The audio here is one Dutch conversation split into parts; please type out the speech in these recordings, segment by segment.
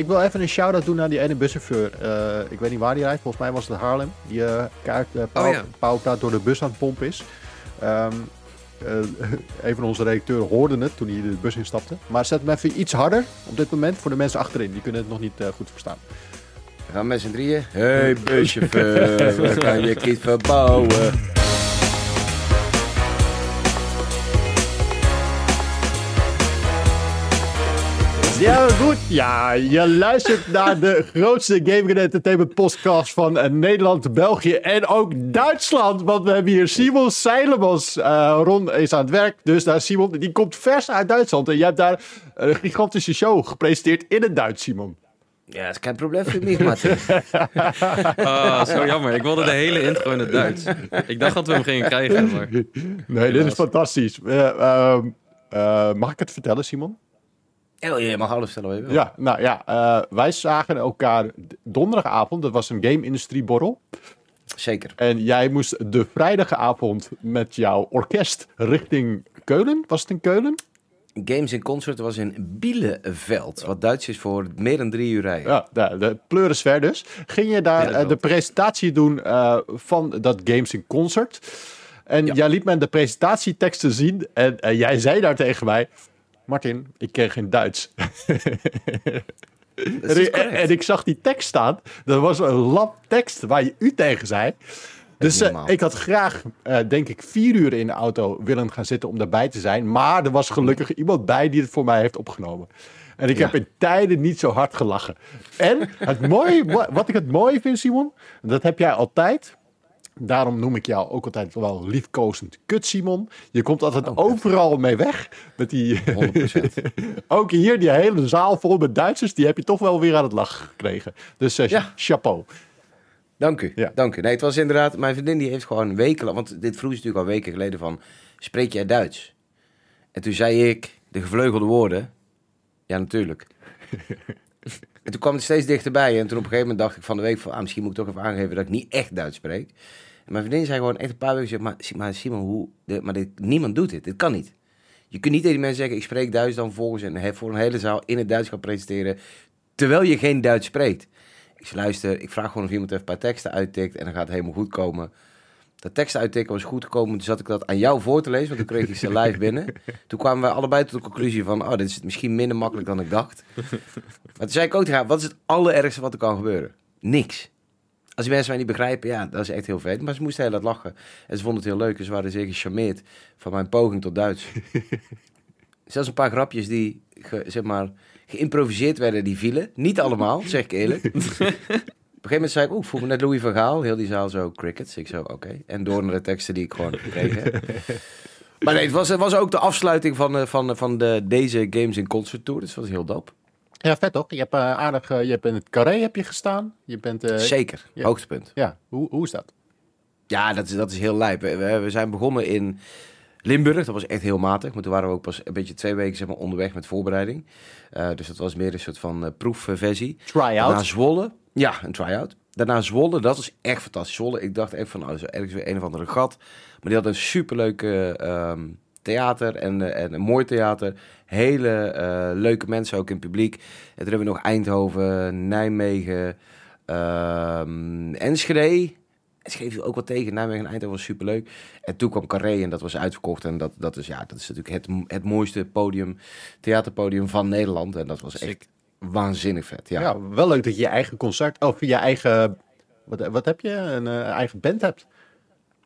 ik wil even een shout-out doen naar die ene buschauffeur. Eh, ik weet niet waar die rijdt, volgens mij was het Haarlem. Die uh, kaart, uh, oh, ja. door de bus aan het pompen is. Um, een van onze redacteuren hoorde het toen hij de bus instapte. Maar zet hem even iets harder op dit moment voor de mensen achterin. Die kunnen het nog niet goed verstaan. We gaan met z'n drieën. Hey buschauffeur, we kan je kind verbouwen? Ja, goed. Ja, je luistert naar de grootste Gaming Entertainment podcast van eh, Nederland, België en ook Duitsland. Want we hebben hier Simon Seilemans. Uh, Ron is aan het werk, dus daar Simon, die komt vers uit Duitsland. En jij hebt daar een gigantische show gepresenteerd in het Duits, Simon. Ja, dat is geen probleem voor mij, Martin. oh, zo jammer. Ik wilde de hele intro in het Duits. Ik dacht dat we hem gingen krijgen, maar... Nee, dit is fantastisch. Uh, mag ik het vertellen, Simon? Ja, je mag alles vertellen. Ja, nou ja, uh, wij zagen elkaar donderdagavond. Dat was een game-industrie borrel. Zeker. En jij moest de vrijdagavond met jouw orkest richting Keulen. Was het in Keulen? Games in Concert was in Bieleveld, wat Duits is voor meer dan drie uur rijden. Ja, de, de pleurisver dus. Ging je daar uh, de presentatie doen uh, van dat Games in Concert? En ja. jij liet me de presentatieteksten zien en uh, jij zei daar tegen mij... Martin, ik ken geen Duits. en, ik, en, ik zag die tekst staan. Dat was een lap tekst waar je u tegen zei. Dus uh, ik had graag, uh, denk ik, vier uur in de auto willen gaan zitten om daarbij te zijn. Maar er was gelukkig iemand bij die het voor mij heeft opgenomen. En ik ja. heb in tijden niet zo hard gelachen. En het mooie, wat ik het mooie vind, Simon, dat heb jij altijd. Daarom noem ik jou ook altijd wel liefkozend kut Simon. Je komt altijd oh, overal mee weg. Met die, ook hier die hele zaal vol met Duitsers. Die heb je toch wel weer aan het lachen gekregen. Dus uh, ja. chapeau. Dank u, ja. dank u. Nee, het was inderdaad... Mijn vriendin die heeft gewoon weken... Want dit vroeg ze natuurlijk al weken geleden van... Spreek jij Duits? En toen zei ik de gevleugelde woorden. Ja, natuurlijk. en toen kwam het steeds dichterbij. En toen op een gegeven moment dacht ik van de week van... Ah, misschien moet ik toch even aangeven dat ik niet echt Duits spreek. Mijn vriendin zei gewoon echt een paar weken... Zeg, maar, maar Simon, hoe... De, maar dit, niemand doet dit. Dit kan niet. Je kunt niet tegen die mensen zeggen... Ik spreek Duits dan volgens en voor een hele zaal in het Duits gaan presenteren... terwijl je geen Duits spreekt. Ik luister, ik vraag gewoon of iemand even een paar teksten uittikt en dan gaat het helemaal goed komen. Dat teksten uittikken was goed gekomen, dus zat ik dat aan jou voor te lezen, want toen kreeg ik ze live binnen. Toen kwamen wij allebei tot de conclusie van, oh, dit is misschien minder makkelijk dan ik dacht. Maar toen zei ik ook wat is het allerergste wat er kan gebeuren? Niks. Als die mensen mij niet begrijpen, ja, dat is echt heel vet. Maar ze moesten heel hard lachen. En ze vonden het heel leuk en ze waren zeer gecharmeerd van mijn poging tot Duits. Zelfs een paar grapjes die, zeg maar, geïmproviseerd werden, die vielen. Niet allemaal, zeg ik eerlijk. Op een gegeven moment zei ik, oeh, voel me net Louis van Gaal. Heel die zaal zo, crickets. Ik zo, oké. En door naar de teksten die ik gewoon heb gekregen. maar nee, het was, het was ook de afsluiting van, eh, van, van de, deze Games in Concert Tour. Dus dat was heel dope. Ja, vet toch? Je hebt uh, aardig, uh, je hebt in het carré heb je gestaan. Je bent, uh, Zeker, hoogtepunt. Ja, hoe, hoe is dat? Ja, dat is, dat is heel lijp. We, we zijn begonnen in Limburg, dat was echt heel matig. Maar toen waren we ook pas een beetje twee weken zeg maar, onderweg met voorbereiding. Uh, dus dat was meer een soort van uh, proefversie. Try-out? Daarna Zwolle. Ja, een try-out. Daarna Zwolle, dat was echt fantastisch. Zwolle, ik dacht echt van, nou, dat is ergens weer een of andere gat. Maar die had een superleuke uh, theater en, uh, en een mooi theater. Hele leuke mensen ook in het publiek. En toen hebben we nog Eindhoven, Nijmegen, ehm, Enschede schreef je ook wat tegen. Nijmegen en Eindhoven was superleuk. En toen kwam Carré en dat was uitverkocht. En dat, dat, is, ja, dat is natuurlijk het, het mooiste podium, theaterpodium van Nederland. En dat was echt waanzinnig vet. Ja. ja, wel leuk dat je je eigen concert, of je eigen, wat, wat heb je, een uh, eigen band hebt.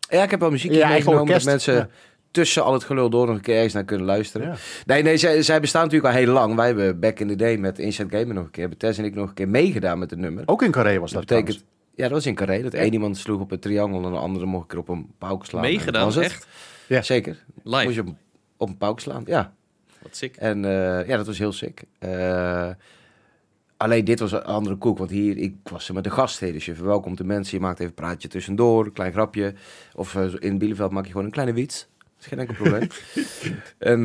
Ja, ik heb wel muziek ja, meegenomen dat mensen... tussen al het gelul door nog een keer eens naar kunnen luisteren. Ja. Nee, nee, zij, zij bestaan natuurlijk al heel lang. Wij hebben back in the day met Instant Gamer nog een keer, hebben Tess en ik nog een keer meegedaan met het nummer. Ook in Carré was dat, dat betekent, ja, dat was in Carré. Dat één iemand sloeg op een triangel en de andere mocht ik er op een pauk slaan. Meegedaan, was het. echt? Ja. Zeker. Live? Moest je op, op een pauk slaan, ja. Wat sick. En uh, ja, dat was heel sick. Uh, alleen dit was een andere koek, want hier, ik was er met de gast. Dus je verwelkomt de mensen, je maakt even een praatje tussendoor, een klein grapje. Of uh, in Bielefeld maak je gewoon een kleine wiets. Is geen enkel probleem. en...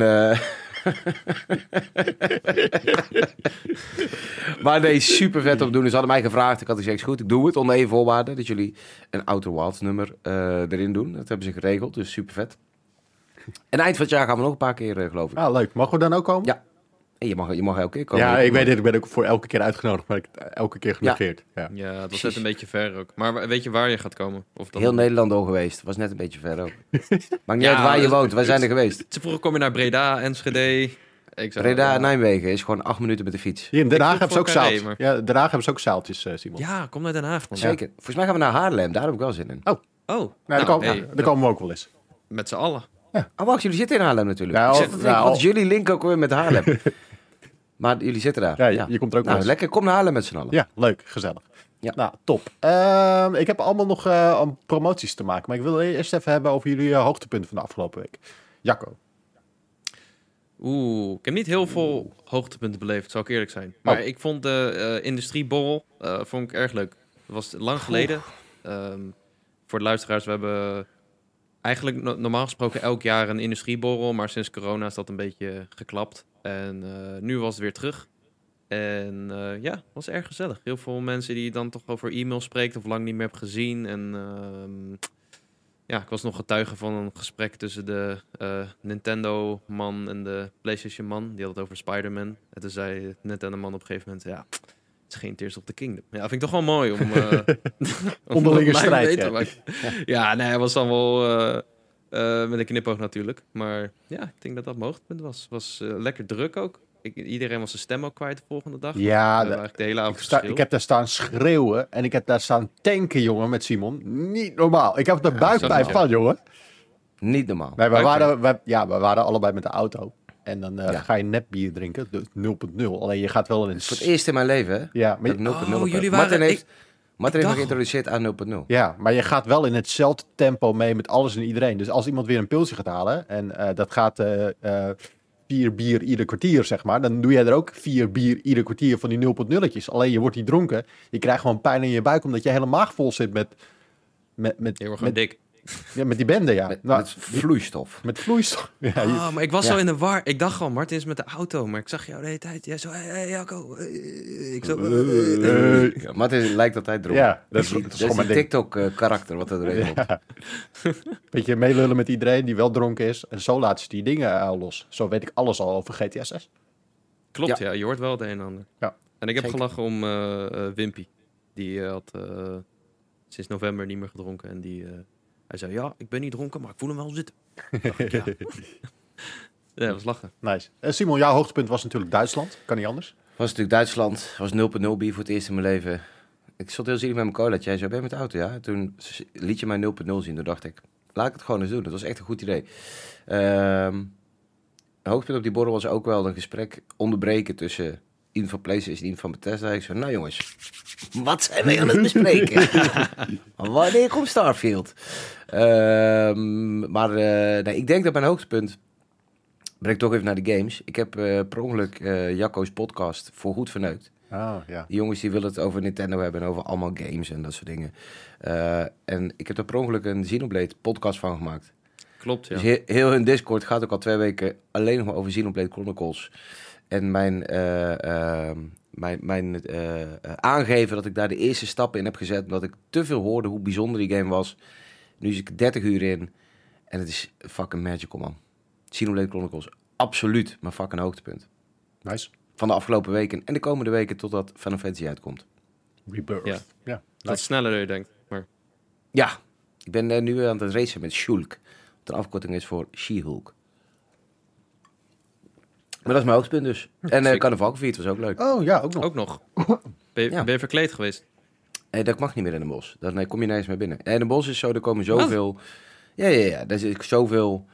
maar nee, super vet te doen. Dus ze hadden mij gevraagd. Ik had gezegd, goed, ik doe het onder één voorwaarde. Dat jullie een Outer Wilds nummer uh, erin doen. Dat hebben ze geregeld, dus super vet. En eind van het jaar gaan we nog een paar keer, uh, geloof ik. Ah, leuk. Mogen we dan ook komen? Ja. Je, mag, je mag elke keer komen. Ja, ik weet het. Ik ben ook voor elke keer uitgenodigd, maar ik elke keer genegeerd. Ja, ja. was net een beetje ver ook. Maar weet je waar je gaat komen? Of dan... Heel Nederland al geweest. Was net een beetje ver ook. maar niet uit waar je woont. Wij zijn er geweest. Ze vroegen, kom je naar Breda, Enschede... Ik Breda, Nijmegen is gewoon acht minuten met de fiets. Hier in Den Haag hebben ze ook zaaltjes. Ja, Den Haag hebben ze ook zaaltjes, Simon. Ja, kom naar Den Haag. Zeker. Volgens mij gaan we naar Haarlem. Daar heb ik wel zin in. Oh. Oh. Nou, nou, daar, komen, hey, daar komen we ook wel eens. Met z'n allen. Ja. Oh, wacht, jullie zitten in Haarlem natuurlijk. Ja, of, nou, jullie link ook weer met Haarlem. maar jullie zitten daar. Ja, ja. je komt er ook nou, Lekker, kom naar Haarlem met z'n allen. Ja, leuk, gezellig. Ja. Nou, top. Uh, ik heb allemaal nog uh, promoties te maken. Maar ik wil eerst even hebben over jullie uh, hoogtepunten van de afgelopen week. Jacco. Oeh, ik heb niet heel veel hoogtepunten beleefd, zou ik eerlijk zijn. Maar oh. ik vond de uh, industrieborrel vond ik erg leuk. Dat was lang geleden. Um, voor de luisteraars, we hebben eigenlijk normaal gesproken elk jaar een industrieborrel, maar sinds corona is dat een beetje geklapt. En uh, nu was het weer terug. En uh, ja, was erg gezellig. Heel veel mensen die je dan toch over e-mail spreekt of lang niet meer hebt gezien. En uh, ja, ik was nog getuige van een gesprek tussen de uh, Nintendo-man en de PlayStation-man. Die had het over Spider-Man. En toen zei Nintendo-man op een gegeven moment, ja, het is geen Tears of the Kingdom. Ja, vind ik toch wel mooi om... Uh, Onderlinge strijd, ja. ja. ja, nee, hij was dan wel uh, met een knipoog natuurlijk. Maar ja, ik denk dat dat mogelijk was. was lekker druk ook. Ik, iedereen was zijn stem ook kwijt de volgende dag. Ja, de, de hele avond ik, ik, heb daar staan schreeuwen en ik heb daar staan tanken, jongen, met Simon. Niet normaal. Ik heb er buik bij van, jongen. Niet normaal. Nee, we waren, we, ja, we waren allebei met de auto. En dan uh, ga je net bier drinken, dus 0.0. Alleen je gaat wel in... Het voor het eerst in mijn leven, hè? Ja. Maar... 0.0 oh, jullie waren... Martin heeft, Martin heeft geïntroduceerd aan 0.0. Ja, maar je gaat wel in hetzelfde tempo mee met alles en iedereen. Dus als iemand weer een pilsje gaat halen en uh, dat gaat... Uh, vier bier ieder kwartier, zeg maar. Dan doe jij er ook vier bier ieder kwartier van die 0.0'tjes. Alleen je wordt niet dronken. Je krijgt gewoon pijn in je buik omdat je hele maag vol zit met... met, met, je wordt met, dik. Ja, met die bende, ja. Met, nou, met vloeistof. Met vloeistof. Ja, oh, maar ik was zo in de war. Ik dacht gewoon, Martin is met de auto. Maar ik zag jou de hele tijd. Jij zo, hé, hey, Jacco. Ik zo... Uh, ja, Martin lijkt altijd dronken. Ja, dat is, dat is, een TikTok-karakter wat er komt. Beetje meelullen met iedereen die wel dronken is. En zo laat ze die dingen los. Zo weet ik alles al over GTSS. Klopt, ja. Je hoort wel het een en ander. Ja. En ik heb gelachen om uh, Wimpy. Die had sinds november niet meer gedronken. En die hij zei, ja, ik ben niet dronken, maar ik voel hem wel zitten. Ik, ja. ja, dat was lachen. Nice. En Simon, jouw hoogtepunt was natuurlijk Duitsland. Kan niet anders. Was natuurlijk Duitsland. Was 0.0 bier voor het eerst in mijn leven. Ik zat heel zielig met mijn cola. Jij zei, ben je met de auto? Ja. Toen liet je mij 0.0 zien. Toen dacht ik, laat ik het gewoon eens doen. Dat was echt een goed idee. Um, hoogtepunt op die borrel was ook wel een gesprek onderbreken tussen iemand van PlayStation iemand van Bethesda. Ik zei, nou jongens, wat zijn we aan het bespreken? Wanneer komt Starfield? Ehm, maar uh, nee, ik denk dat mijn hoogtepunt... Breng toch even naar de games. Ik heb uh, per ongeluk uh, Jacco's podcast voor goed verneukt. Oh, ja. Die jongens die willen het over Nintendo hebben en over allemaal games en dat soort dingen. en ik heb er per ongeluk een Xenoblade podcast van gemaakt. Klopt, ja. Dus heel hun Discord gaat ook al twee weken alleen nog maar over Xenoblade Chronicles. En mijn, uh, mijn, mijn uh, aangeven dat ik daar de eerste stappen in heb gezet. Omdat ik te veel hoorde hoe bijzonder die game was. Nu zit ik 30 uur in. En het is fucking magical, man. Xenoblade Chronicles, absoluut mijn fucking hoogtepunt. Nice. Van de afgelopen weken en de komende weken totdat Final Fantasy uitkomt. Rebirth. Ja, ja dat is sneller dan je denkt. Maar... Ja, ik ben nu aan het racen met Shulk. Wat een afkorting is voor She-Hulk. Maar dat is mijn hoogtepunt dus. En uh, carnaval gevierd was ook leuk. Oh ja, ook nog. Ook nog. Ben je, ben je verkleed geweest? Nee, dat mag niet meer in de bos. Dan kom je nergens meer binnen. En in de bos is zo, er komen zoveel... Ja, ja, ja. Er is zoveel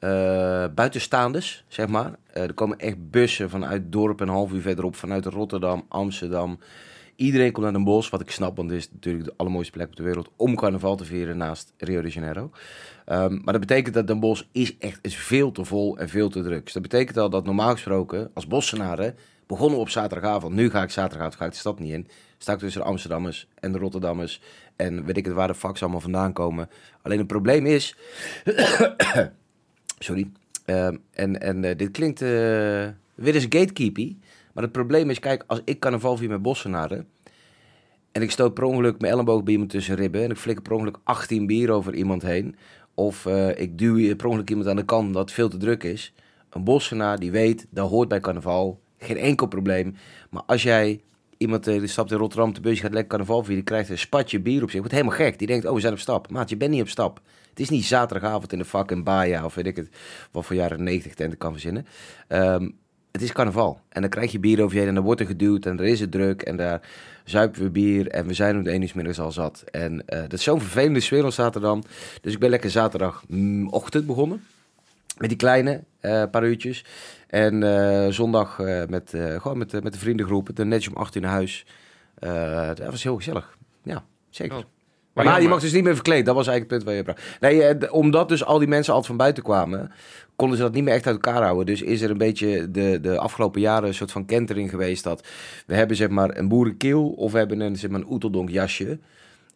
uh, buitenstaanders, zeg maar. Uh, er komen echt bussen vanuit dorp een half uur verderop. Vanuit Rotterdam, Amsterdam. Iedereen komt naar Den Bosch, wat ik snap, want het is natuurlijk de allermooiste plek op de wereld om carnaval te vieren naast Rio de Janeiro. Um, maar dat betekent dat Den Bosch is echt is veel te vol en veel te druk. Dus dat betekent al dat normaal gesproken, als Bossenaren, begonnen op zaterdagavond. Nu ga ik zaterdagavond ga ik de stad niet in. Sta ik tussen de Amsterdammers en de Rotterdammers. En weet ik het waar de fax allemaal vandaan komen. Alleen het probleem is... Sorry. Um, en en uh, dit klinkt uh, weer eens gatekeepy. Maar het probleem is, kijk, als ik carnaval vier met Bossenaren... en ik stoot per ongeluk mijn elleboog bij iemand tussen ribben... en ik flikker per ongeluk 18 bier over iemand heen... of uh, ik duw per ongeluk iemand aan de kant dat veel te druk is... Een bossenaar die weet, dat hoort bij carnaval... Geen enkel probleem. Maar als jij iemand die stapt in Rotterdam, de bus gaat lekker carnaval vieren, die krijgt een spatje bier op zich. Wordt helemaal gek. Die denkt, oh, we zijn op stap. Maat, je bent niet op stap. Het is niet zaterdagavond in de vak in Baja of weet ik het, wat voor jaren 90 tenten kan verzinnen. Ehm, het is carnaval. En dan krijg je bier over je heen en dan wordt er geduwd en er is het druk en daar zuipen we bier en we zijn om de 1 uur middags al zat. En uh, dat is zo'n vervelende sfeer op zaterdag. Dus ik ben lekker zaterdagochtend begonnen. Met die kleine, uh, paar uurtjes. En uh, zondag met, gewoon met, met de vriendengroep, de netjes om 8 uur huis. dat was heel gezellig. Ja, zeker. Oh. Maar, maar je mag dus niet meer verkleed. Dat was eigenlijk het punt waar je praat. Nee, omdat dus al die mensen altijd van buiten kwamen, konden ze dat niet meer echt uit elkaar houden. Dus is er een beetje de, de afgelopen jaren een soort van kentering geweest dat we hebben zeg maar een boerenkeel of we hebben een, zeg maar, een oeteldonk jasje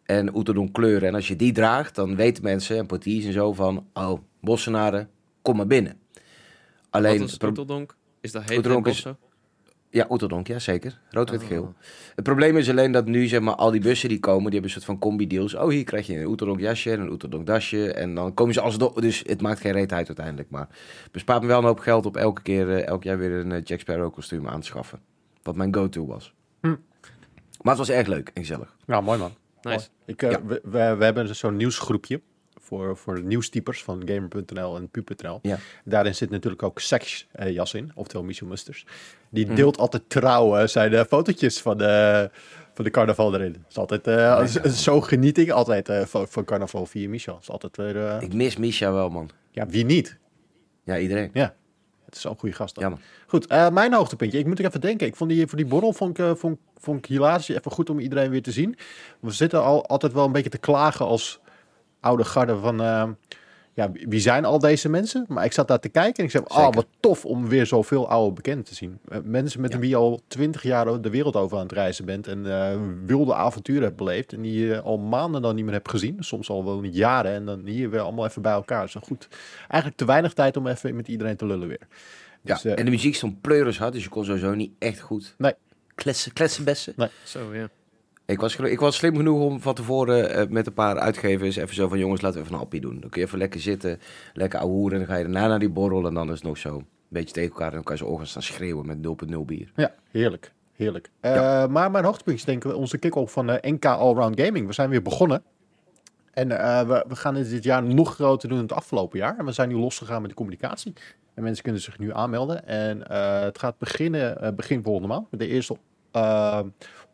en oeteldonk kleuren. En als je die draagt, dan weten mensen en portiers en zo van, oh, bossenaren, kom maar binnen. Alleen, Wat is oeteldonk? Is dat heet is, ja, Oeteldonk, ja zeker. Rood, wit, geel. Oh. Het probleem is alleen dat nu zeg maar, al die bussen die komen, die hebben een soort van combi-deals. Oh, hier krijg je een Oeteldonk jasje en een Oeteldonk dasje. En dan komen ze alsnog, dus het maakt geen reet uit uiteindelijk. Maar bespaart me wel een hoop geld op elke keer, uh, elk jaar weer een uh, Jack Sparrow kostuum aan te schaffen. Wat mijn go-to was. Hm. Maar het was erg leuk en gezellig. Ja, mooi man. Nice. Ik, uh, we, we, we, hebben zo'n nieuwsgroepje voor, voor nieuwstypers van Gamer.nl en Pu.nl. Ja. Daarin zit natuurlijk ook Sex uh, jas in, oftewel Michel Musters. Die mhm. deelt altijd trouw zijn de fotootjes van de, van de carnaval erin. Het is altijd uh, zo genieting, altijd uh, van, van carnaval via Michel. Is altijd weer, Ik mis Micha wel, man. Ja, wie niet? Ja, iedereen. Ja. Het is zo'n goede gast. Dan. Ja, man. Goed, mijn hoogtepuntje. Ik moet even denken. Ik vond die, voor die borrel vond ik, vond, vond ik hilarisch. Even goed om iedereen weer te zien. We zitten al altijd wel een beetje te klagen als oude garde van... Uh, ja, wie zijn al deze mensen? Maar ik zat daar te kijken en ik zei, oh, wat tof om weer zoveel oude bekenden te zien. Uh, mensen met wie je al twintig jaar de wereld over aan het reizen bent en uh, wilde avonturen hebt beleefd en die je al maanden dan niet meer hebt gezien. Soms al wel jaren en dan hier weer allemaal even bij elkaar. Zo goed. Eigenlijk te weinig tijd om even met iedereen te lullen weer. Dus, ja, en de muziek stond pleuris hard, dus je kon sowieso niet echt goed nee. kletsen, kletsen bessen. Nee. Zo, ja. Ik was, ik was slim genoeg om van tevoren uh, met een paar uitgevers even zo van... jongens, laten we even een appie doen. Dan kun je even lekker zitten, lekker ouwehoeren... en dan ga je daarna naar die borrel en dan is het nog zo... een beetje tegen elkaar en dan kan je ze ogen staan schreeuwen met 0.0 bier. Ja, heerlijk. Heerlijk. Uh, ja. Maar mijn hoogtepunt is denk ik onze kick-off van uh, eh, NK Allround Gaming. We zijn weer begonnen. En we, we, gaan dit jaar nog groter doen dan het afgelopen jaar. En we zijn nu losgegaan met de communicatie. En mensen kunnen zich nu aanmelden. En het gaat beginnen begin volgende maand met de eerste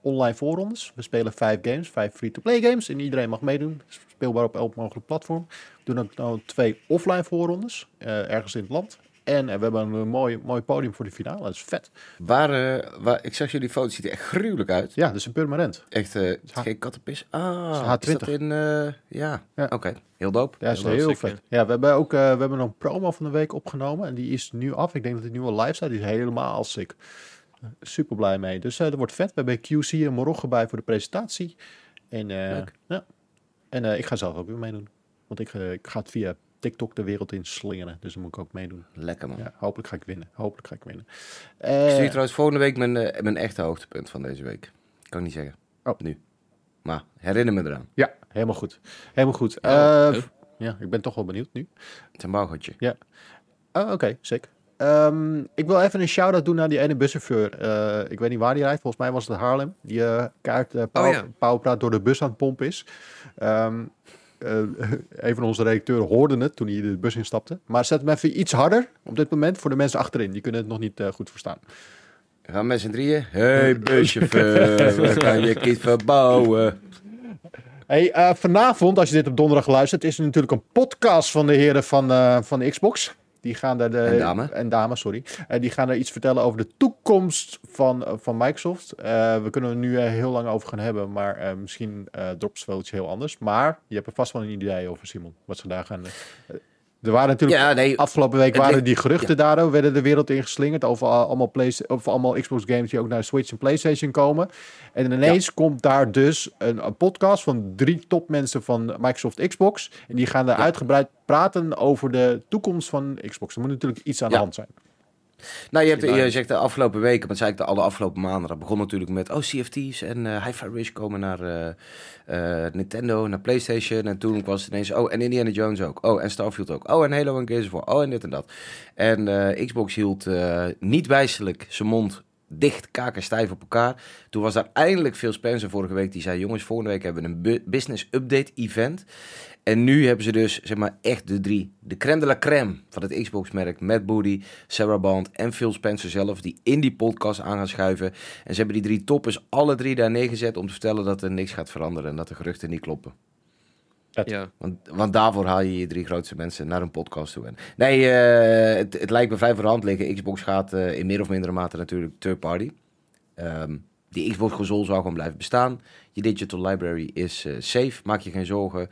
online voorrondes. We spelen vijf games, vijf free-to-play games. En iedereen mag meedoen. Speelbaar op elk mogelijk platform. We doen ook nou twee offline voorrondes, uh, ergens in het land. En uh, we hebben een mooi, mooi podium voor de finale. Dat is vet. Waar, uh, waar, ik zag jullie foto's, ziet er echt gruwelijk uit. Ja, dat is een permanent. Echt, uh, geen kattenpis. Ah, is, H20. Is in, ja, ja. oké. Heel dope. Ja, is heel, heel vet. Ja, we hebben ook we hebben een promo van de week opgenomen. En die is nu af. Ik denk dat het nu al live staat. Die is helemaal sick super blij mee. Dus uh, dat wordt vet. We hebben QC en Morogge bij voor de presentatie. En, uh, ja. en uh, ik ga zelf ook weer meedoen. Want ik, ik ga het via TikTok de wereld in slingeren. Dus dan moet ik ook meedoen. Lekker man. Ja, hopelijk ga ik winnen. Hopelijk ga ik winnen. ik zie trouwens volgende week mijn, mijn echte hoogtepunt van deze week. Kan ik niet zeggen. Oh. Nu. Maar herinner me eraan. Ja, helemaal goed. Helemaal goed. Oh. ja, ik ben toch wel benieuwd nu. Het is een Ja. Oh, Oké, okay, zeker. Um, ik wil even een shout-out doen naar die ene buschauffeur. Uh, ik weet niet waar die rijdt. Volgens mij was het Haarlem. Die uh, kaart uh, power, oh, door de bus aan het pompen is. Um, een van onze redacteuren hoorde het toen hij de bus instapte. Maar zet hem even iets harder op dit moment voor de mensen achterin. Die kunnen het nog niet goed verstaan. Gaan met z'n drieën. Hey buschauffeur, we gaan je kind verbouwen. Hey, vanavond, als je dit op donderdag luistert, is er natuurlijk een podcast van de heren van, van de Xbox. Die gaan daar de, en dame. En dame, sorry. Uh, die gaan er iets vertellen over de toekomst van, uh, van Microsoft. Uh, we kunnen er nu heel lang over gaan hebben, maar misschien dropt ze wel iets heel anders. Maar je hebt er vast wel een idee over, Simon, wat ze daar gaan... Er waren natuurlijk ja, nee, afgelopen week waren die geruchten ja. daardoor werden de wereld ingeslingerd over allemaal, play, over allemaal Xbox games die ook naar Switch en PlayStation komen. En ineens komt daar dus een, een, podcast van drie topmensen van Microsoft Xbox en die gaan daar uitgebreid praten over de toekomst van Xbox. Er moet natuurlijk iets aan de hand zijn. Nou, je, hebt, je zegt de afgelopen weken, maar zei ik de alle afgelopen maanden. Dat begon natuurlijk met, oh, CFT's en uh, Hi-Fi Rush komen naar uh, Nintendo, naar PlayStation. En toen was het ineens, oh, en Indiana Jones ook. Oh, en Starfield ook. Oh, en Halo en Gears of War. Oh, en dit en dat. En Xbox hield niet wijselijk zijn mond dicht, kaken stijf op elkaar. Toen was daar eindelijk Phil Spencer vorige week. Die zei, jongens, volgende week hebben we een business update event. En nu hebben ze dus zeg maar echt de drie, de crème de la crème van het Xbox-merk. Matt Booty, Sarah Bond en Phil Spencer zelf, die in die podcast aan gaan schuiven. En ze hebben die drie toppers alle drie daar neergezet om te vertellen dat er niks gaat veranderen en dat de geruchten niet kloppen. Ja. Want, want, daarvoor haal je je drie grootste mensen naar een podcast toe. Nee, uh, het, het, lijkt me vrij voor de hand liggen. Xbox gaat uh, in meer of mindere mate natuurlijk third party. Um, die Xbox console zou gewoon blijven bestaan. Je digital library is uh, safe, maak je geen zorgen.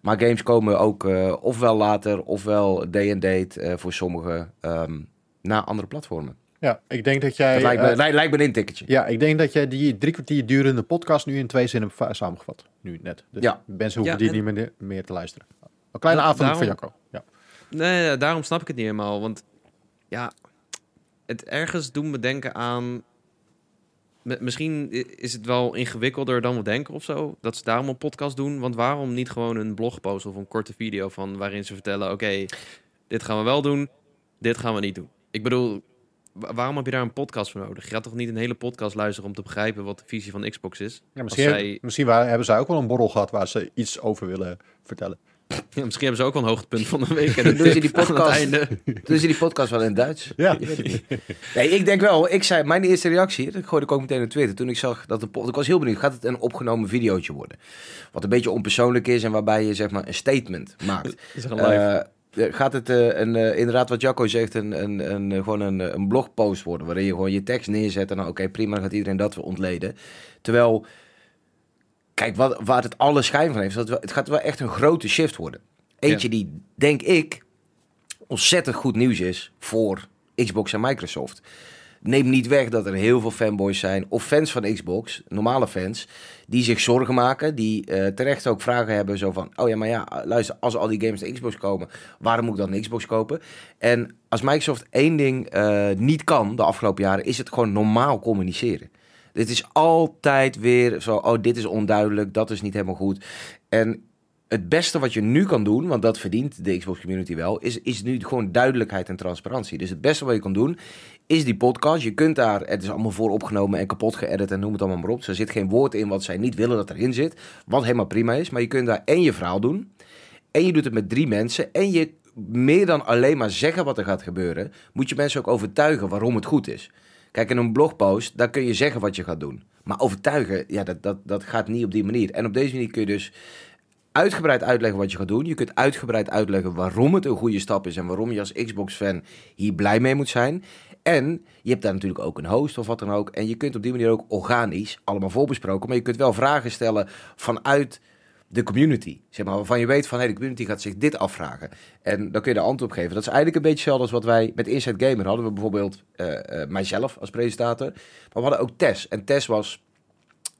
Maar games komen ook uh, ofwel later, ofwel day and date uh, voor sommigen um, naar andere platformen. Ja, ik denk dat jij... Dat lijkt, me, lijkt, lijkt me een ticketje. Ja, ik denk dat jij die drie kwartier durende podcast nu in twee zinnen hebt samengevat. Nu net. Dus ja. mensen hoeven ja, die niet meer, meer te luisteren. Een kleine avond van Jacco. Ja. Nee, daarom snap ik het niet helemaal. Want ja, het ergens doen me denken aan Misschien is het wel ingewikkelder dan we denken of zo. Dat ze daarom een podcast doen. Want waarom niet gewoon een blogpost of een korte video van waarin ze vertellen: oké, dit gaan we wel doen, dit gaan we niet doen. Ik bedoel, waarom heb je daar een podcast voor nodig? Je gaat toch niet een hele podcast luisteren om te begrijpen wat de visie van Xbox is? Ja, misschien, zij... misschien hebben zij ook wel een borrel gehad waar ze iets over willen vertellen. Ja, misschien hebben ze ook wel een hoogtepunt van de week. En doen ze die podcast, doen ze die podcast wel in het Duits? Ja. Nee, ik denk wel. Ik zei, mijn eerste reactie, dat gooide ik ook meteen op Twitter. Toen ik zag dat de Ik was heel benieuwd, gaat het een opgenomen videootje worden? Wat een beetje onpersoonlijk is en waarbij je zeg maar een statement maakt. Is er een live? Uh, gaat het uh, een, uh, inderdaad wat Jacco zegt, een, een, een, gewoon een, een blogpost worden, waarin je gewoon je tekst neerzet en dan oké, prima, dan gaat iedereen dat weer ontleden. Terwijl Kijk, wat, waar het alle schijn van heeft, dat het gaat wel echt een grote shift worden. Eentje die, denk ik, ontzettend goed nieuws is voor Xbox en Microsoft. Neem niet weg dat er heel veel fanboys zijn, of fans van Xbox, normale fans, die zich zorgen maken, die uh, terecht ook vragen hebben zo van, oh ja, maar ja, luister, als al die games naar Xbox komen, waarom moet ik dan een Xbox kopen? En als Microsoft één ding uh, niet kan de afgelopen jaren, is het gewoon normaal communiceren. Dit is altijd weer zo, oh, dit is onduidelijk, dat is niet helemaal goed. En het beste wat je nu kan doen, want dat verdient de Xbox community wel, is, is nu gewoon duidelijkheid en transparantie. Dus het beste wat je kan doen, is die podcast. Je kunt daar, het is allemaal voor opgenomen en kapot geëdit en noem het allemaal maar op. Er zit geen woord in wat zij niet willen dat erin zit, wat helemaal prima is. Maar je kunt daar en je verhaal doen, en je doet het met drie mensen, en je meer dan alleen maar zeggen wat er gaat gebeuren, moet je mensen ook overtuigen waarom het goed is. Kijk, in een blogpost, daar kun je zeggen wat je gaat doen. Maar overtuigen, ja, dat, dat, dat gaat niet op die manier. En op deze manier kun je dus uitgebreid uitleggen wat je gaat doen. Je kunt uitgebreid uitleggen waarom het een goede stap is en waarom je als Xbox-fan hier blij mee moet zijn. En je hebt daar natuurlijk ook een host of wat dan ook. En je kunt op die manier ook organisch allemaal voorbesproken. Maar je kunt wel vragen stellen vanuit de community. Zeg maar, waarvan je weet van hey, de community gaat zich dit afvragen. En dan kun je de antwoord geven. Dat is eigenlijk een beetje hetzelfde als wat wij met Inside Gamer hadden. We bijvoorbeeld uh, mijzelf als presentator. Maar we hadden ook Tess. En Tess was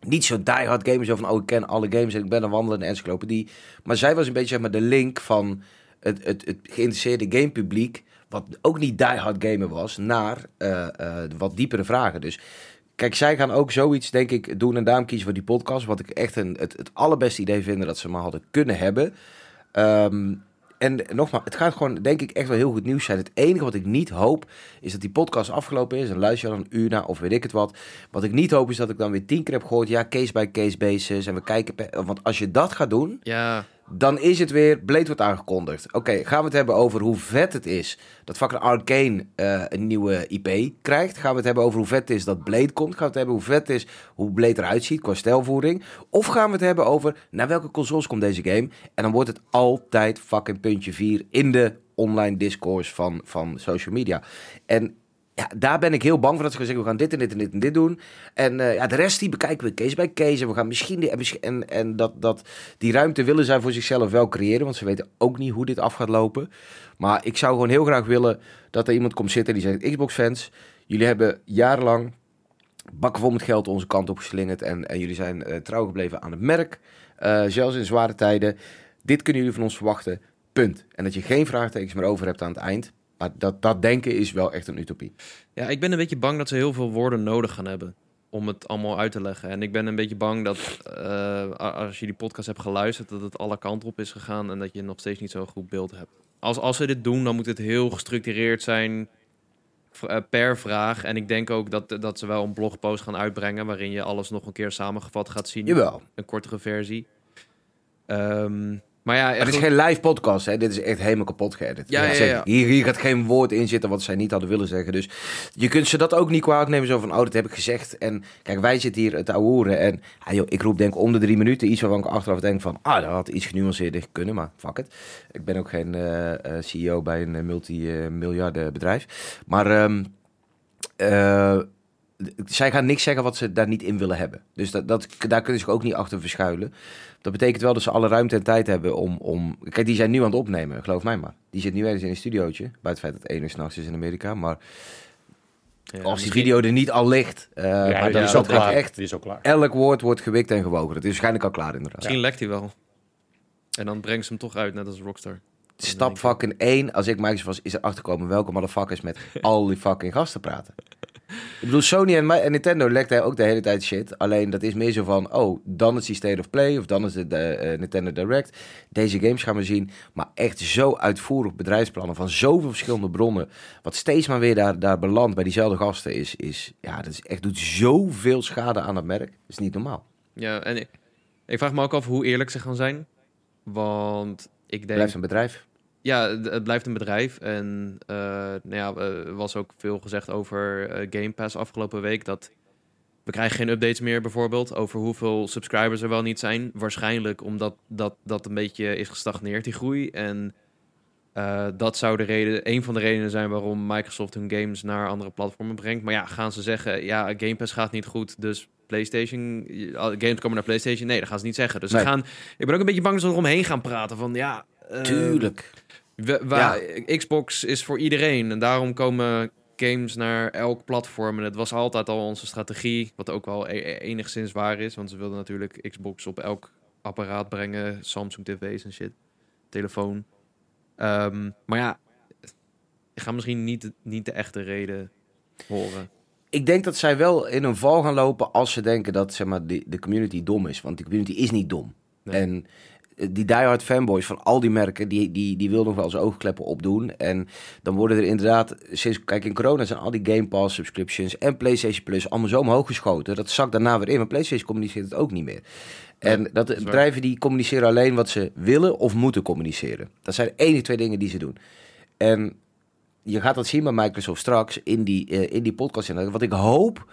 niet zo diehard gamer, zo van oh ik ken alle games en ik ben een wandelende encyclopedie. Maar zij was een beetje zeg maar de link van het, het, het geïnteresseerde gamepubliek, wat ook niet diehard gamer was, naar uh, wat diepere vragen. Dus Kijk, zij gaan ook zoiets, denk ik, doen en daarom kiezen voor die podcast. Wat ik echt een, het, het allerbeste idee vind dat ze maar hadden kunnen hebben. Um, en nogmaals, het gaat gewoon, denk ik, echt wel heel goed nieuws zijn. Het enige wat ik niet hoop, is dat die podcast afgelopen is. En luister je dan een uur naar, of weet ik het wat. Wat ik niet hoop, is dat ik dan weer tien keer heb gehoord. Ja, case by case basis. En we kijken. Want als je dat gaat doen. Ja dan is het weer, Blade wordt aangekondigd. Oké, gaan we het hebben over hoe vet het is dat fucking Arcane uh, een nieuwe IP krijgt? Gaan we het hebben over hoe vet het is dat Blade komt? Gaan we het hebben hoe vet het is hoe Blade eruit ziet qua stijlvoering? Of gaan we het hebben over naar welke consoles komt deze game? En dan wordt het altijd fucking puntje 4 in de online discourse van, van social media. En ja, daar ben ik heel bang voor dat ze gaan zeggen, we gaan dit en dit en dit en dit doen. En uh, ja, de rest die bekijken we case bij case. En we gaan misschien, die, en, en dat, dat, die ruimte willen zij voor zichzelf wel creëren, want ze weten ook niet hoe dit af gaat lopen. Maar ik zou gewoon heel graag willen dat er iemand komt zitten die zegt, Xbox fans, jullie hebben jarenlang bakken vol met geld onze kant op geslingerd en, en jullie zijn uh, trouw gebleven aan het merk, uh, zelfs in zware tijden. Dit kunnen jullie van ons verwachten, punt. En dat je geen vraagtekens meer over hebt aan het eind. Maar dat, dat denken is wel echt een utopie. Ja, ik ben een beetje bang dat ze heel veel woorden nodig gaan hebben om het allemaal uit te leggen. En ik ben een beetje bang dat uh, als je die podcast hebt geluisterd, dat het alle kanten op is gegaan en dat je nog steeds niet zo'n goed beeld hebt. Als, als ze dit doen, dan moet het heel gestructureerd zijn eh, per vraag. En ik denk ook dat, dat ze wel een blogpost gaan uitbrengen waarin je alles nog een keer samengevat gaat zien. Jawel. Een kortere versie. Um, maar ja, het is geen live podcast, hè? Dit is echt helemaal kapot geëdit. Ja, ja, ja, Hier, hier gaat geen woord in zitten wat zij niet hadden willen zeggen. Dus je kunt ze dat ook niet kwalijk nemen. Zo van, oh, dat heb ik gezegd. En kijk, wij zitten hier te ouwen. En ah, joh, ik roep denk om de drie minuten iets waarvan ik achteraf denk van... Ah, dat had iets genuanceerder kunnen, maar fuck it. Ik ben ook geen uh, uh, CEO bij een multimiljarden bedrijf. Maar... Um, uh, zij gaan niks zeggen wat ze daar niet in willen hebben. Dus dat, dat, daar kunnen ze ook niet achter verschuilen. Dat betekent wel dat ze alle ruimte en tijd hebben om, om... Kijk, die zijn nu aan het opnemen, geloof mij maar. Die zit nu ergens in een studiootje. Bij het feit dat het één uur s'nachts is in Amerika. Maar ja, als die video er niet al ligt... Uh, ja, maar dan is dat klaar. echt... Die is ook klaar. Elk woord wordt gewikt en gewogen. Het is waarschijnlijk al klaar inderdaad. Misschien lekt hij wel. En dan brengt ze hem toch uit, net als Rockstar. Stap fucking één, als ik Microsoft was, is er achterkomen welke motherfuckers met al die fucking gasten praten. Ik bedoel, Sony en, en Nintendo lekte ook de hele tijd shit. Alleen dat is meer zo van, oh, dan is die State of Play of dan is het de, uh, Nintendo Direct. Deze games gaan we zien. Maar echt zo uitvoerig bedrijfsplannen van zoveel verschillende bronnen. Wat steeds maar weer daar, daar belandt bij diezelfde gasten is, is ja, dat is echt, doet zoveel schade aan het merk. Dat is niet normaal. Ja, en ik, ik vraag me ook af hoe eerlijk ze gaan zijn. Want ik denk... Blijft een bedrijf. Ja, het blijft een bedrijf. En uh, nou ja, er was ook veel gezegd over uh, Game Pass afgelopen week. Dat we krijgen geen updates meer bijvoorbeeld over hoeveel subscribers er wel niet zijn. Waarschijnlijk omdat dat, dat een beetje is gestagneerd, die groei. En uh, dat zou de reden, een van de redenen zijn waarom Microsoft hun games naar andere platformen brengt. Maar ja, gaan ze zeggen, ja, Game Pass gaat niet goed, dus PlayStation, games komen naar PlayStation? Nee, dat gaan ze niet zeggen. Dus ze gaan, ik ben ook een beetje bang dat ze eromheen gaan praten van, ja... Tuurlijk. Waar, Xbox is voor iedereen en daarom komen games naar elk platform. En het was altijd al onze strategie, wat ook wel e-, e-, enigszins waar is. Want ze wilden natuurlijk Xbox op elk apparaat brengen. Samsung tv's en shit. Telefoon. Ehm, maar ja, ik ga misschien niet, niet de echte reden horen. Ik denk dat zij wel in een val gaan lopen als ze denken dat zeg maar, de, de community dom is. Want die community is niet dom. En die diehard fanboys van al die merken, die, die, die wil nog wel zijn oogkleppen opdoen. En dan worden er inderdaad, sinds, kijk in corona zijn al die Game Pass subscriptions en PlayStation Plus allemaal zo omhoog geschoten. Dat zakt daarna weer in, maar PlayStation communiceert het ook niet meer. En dat, bedrijven die communiceren alleen wat ze willen of moeten communiceren. Dat zijn de enige twee dingen die ze doen. En je gaat dat zien bij Microsoft straks in die, uh, in die podcast. Wat ik hoop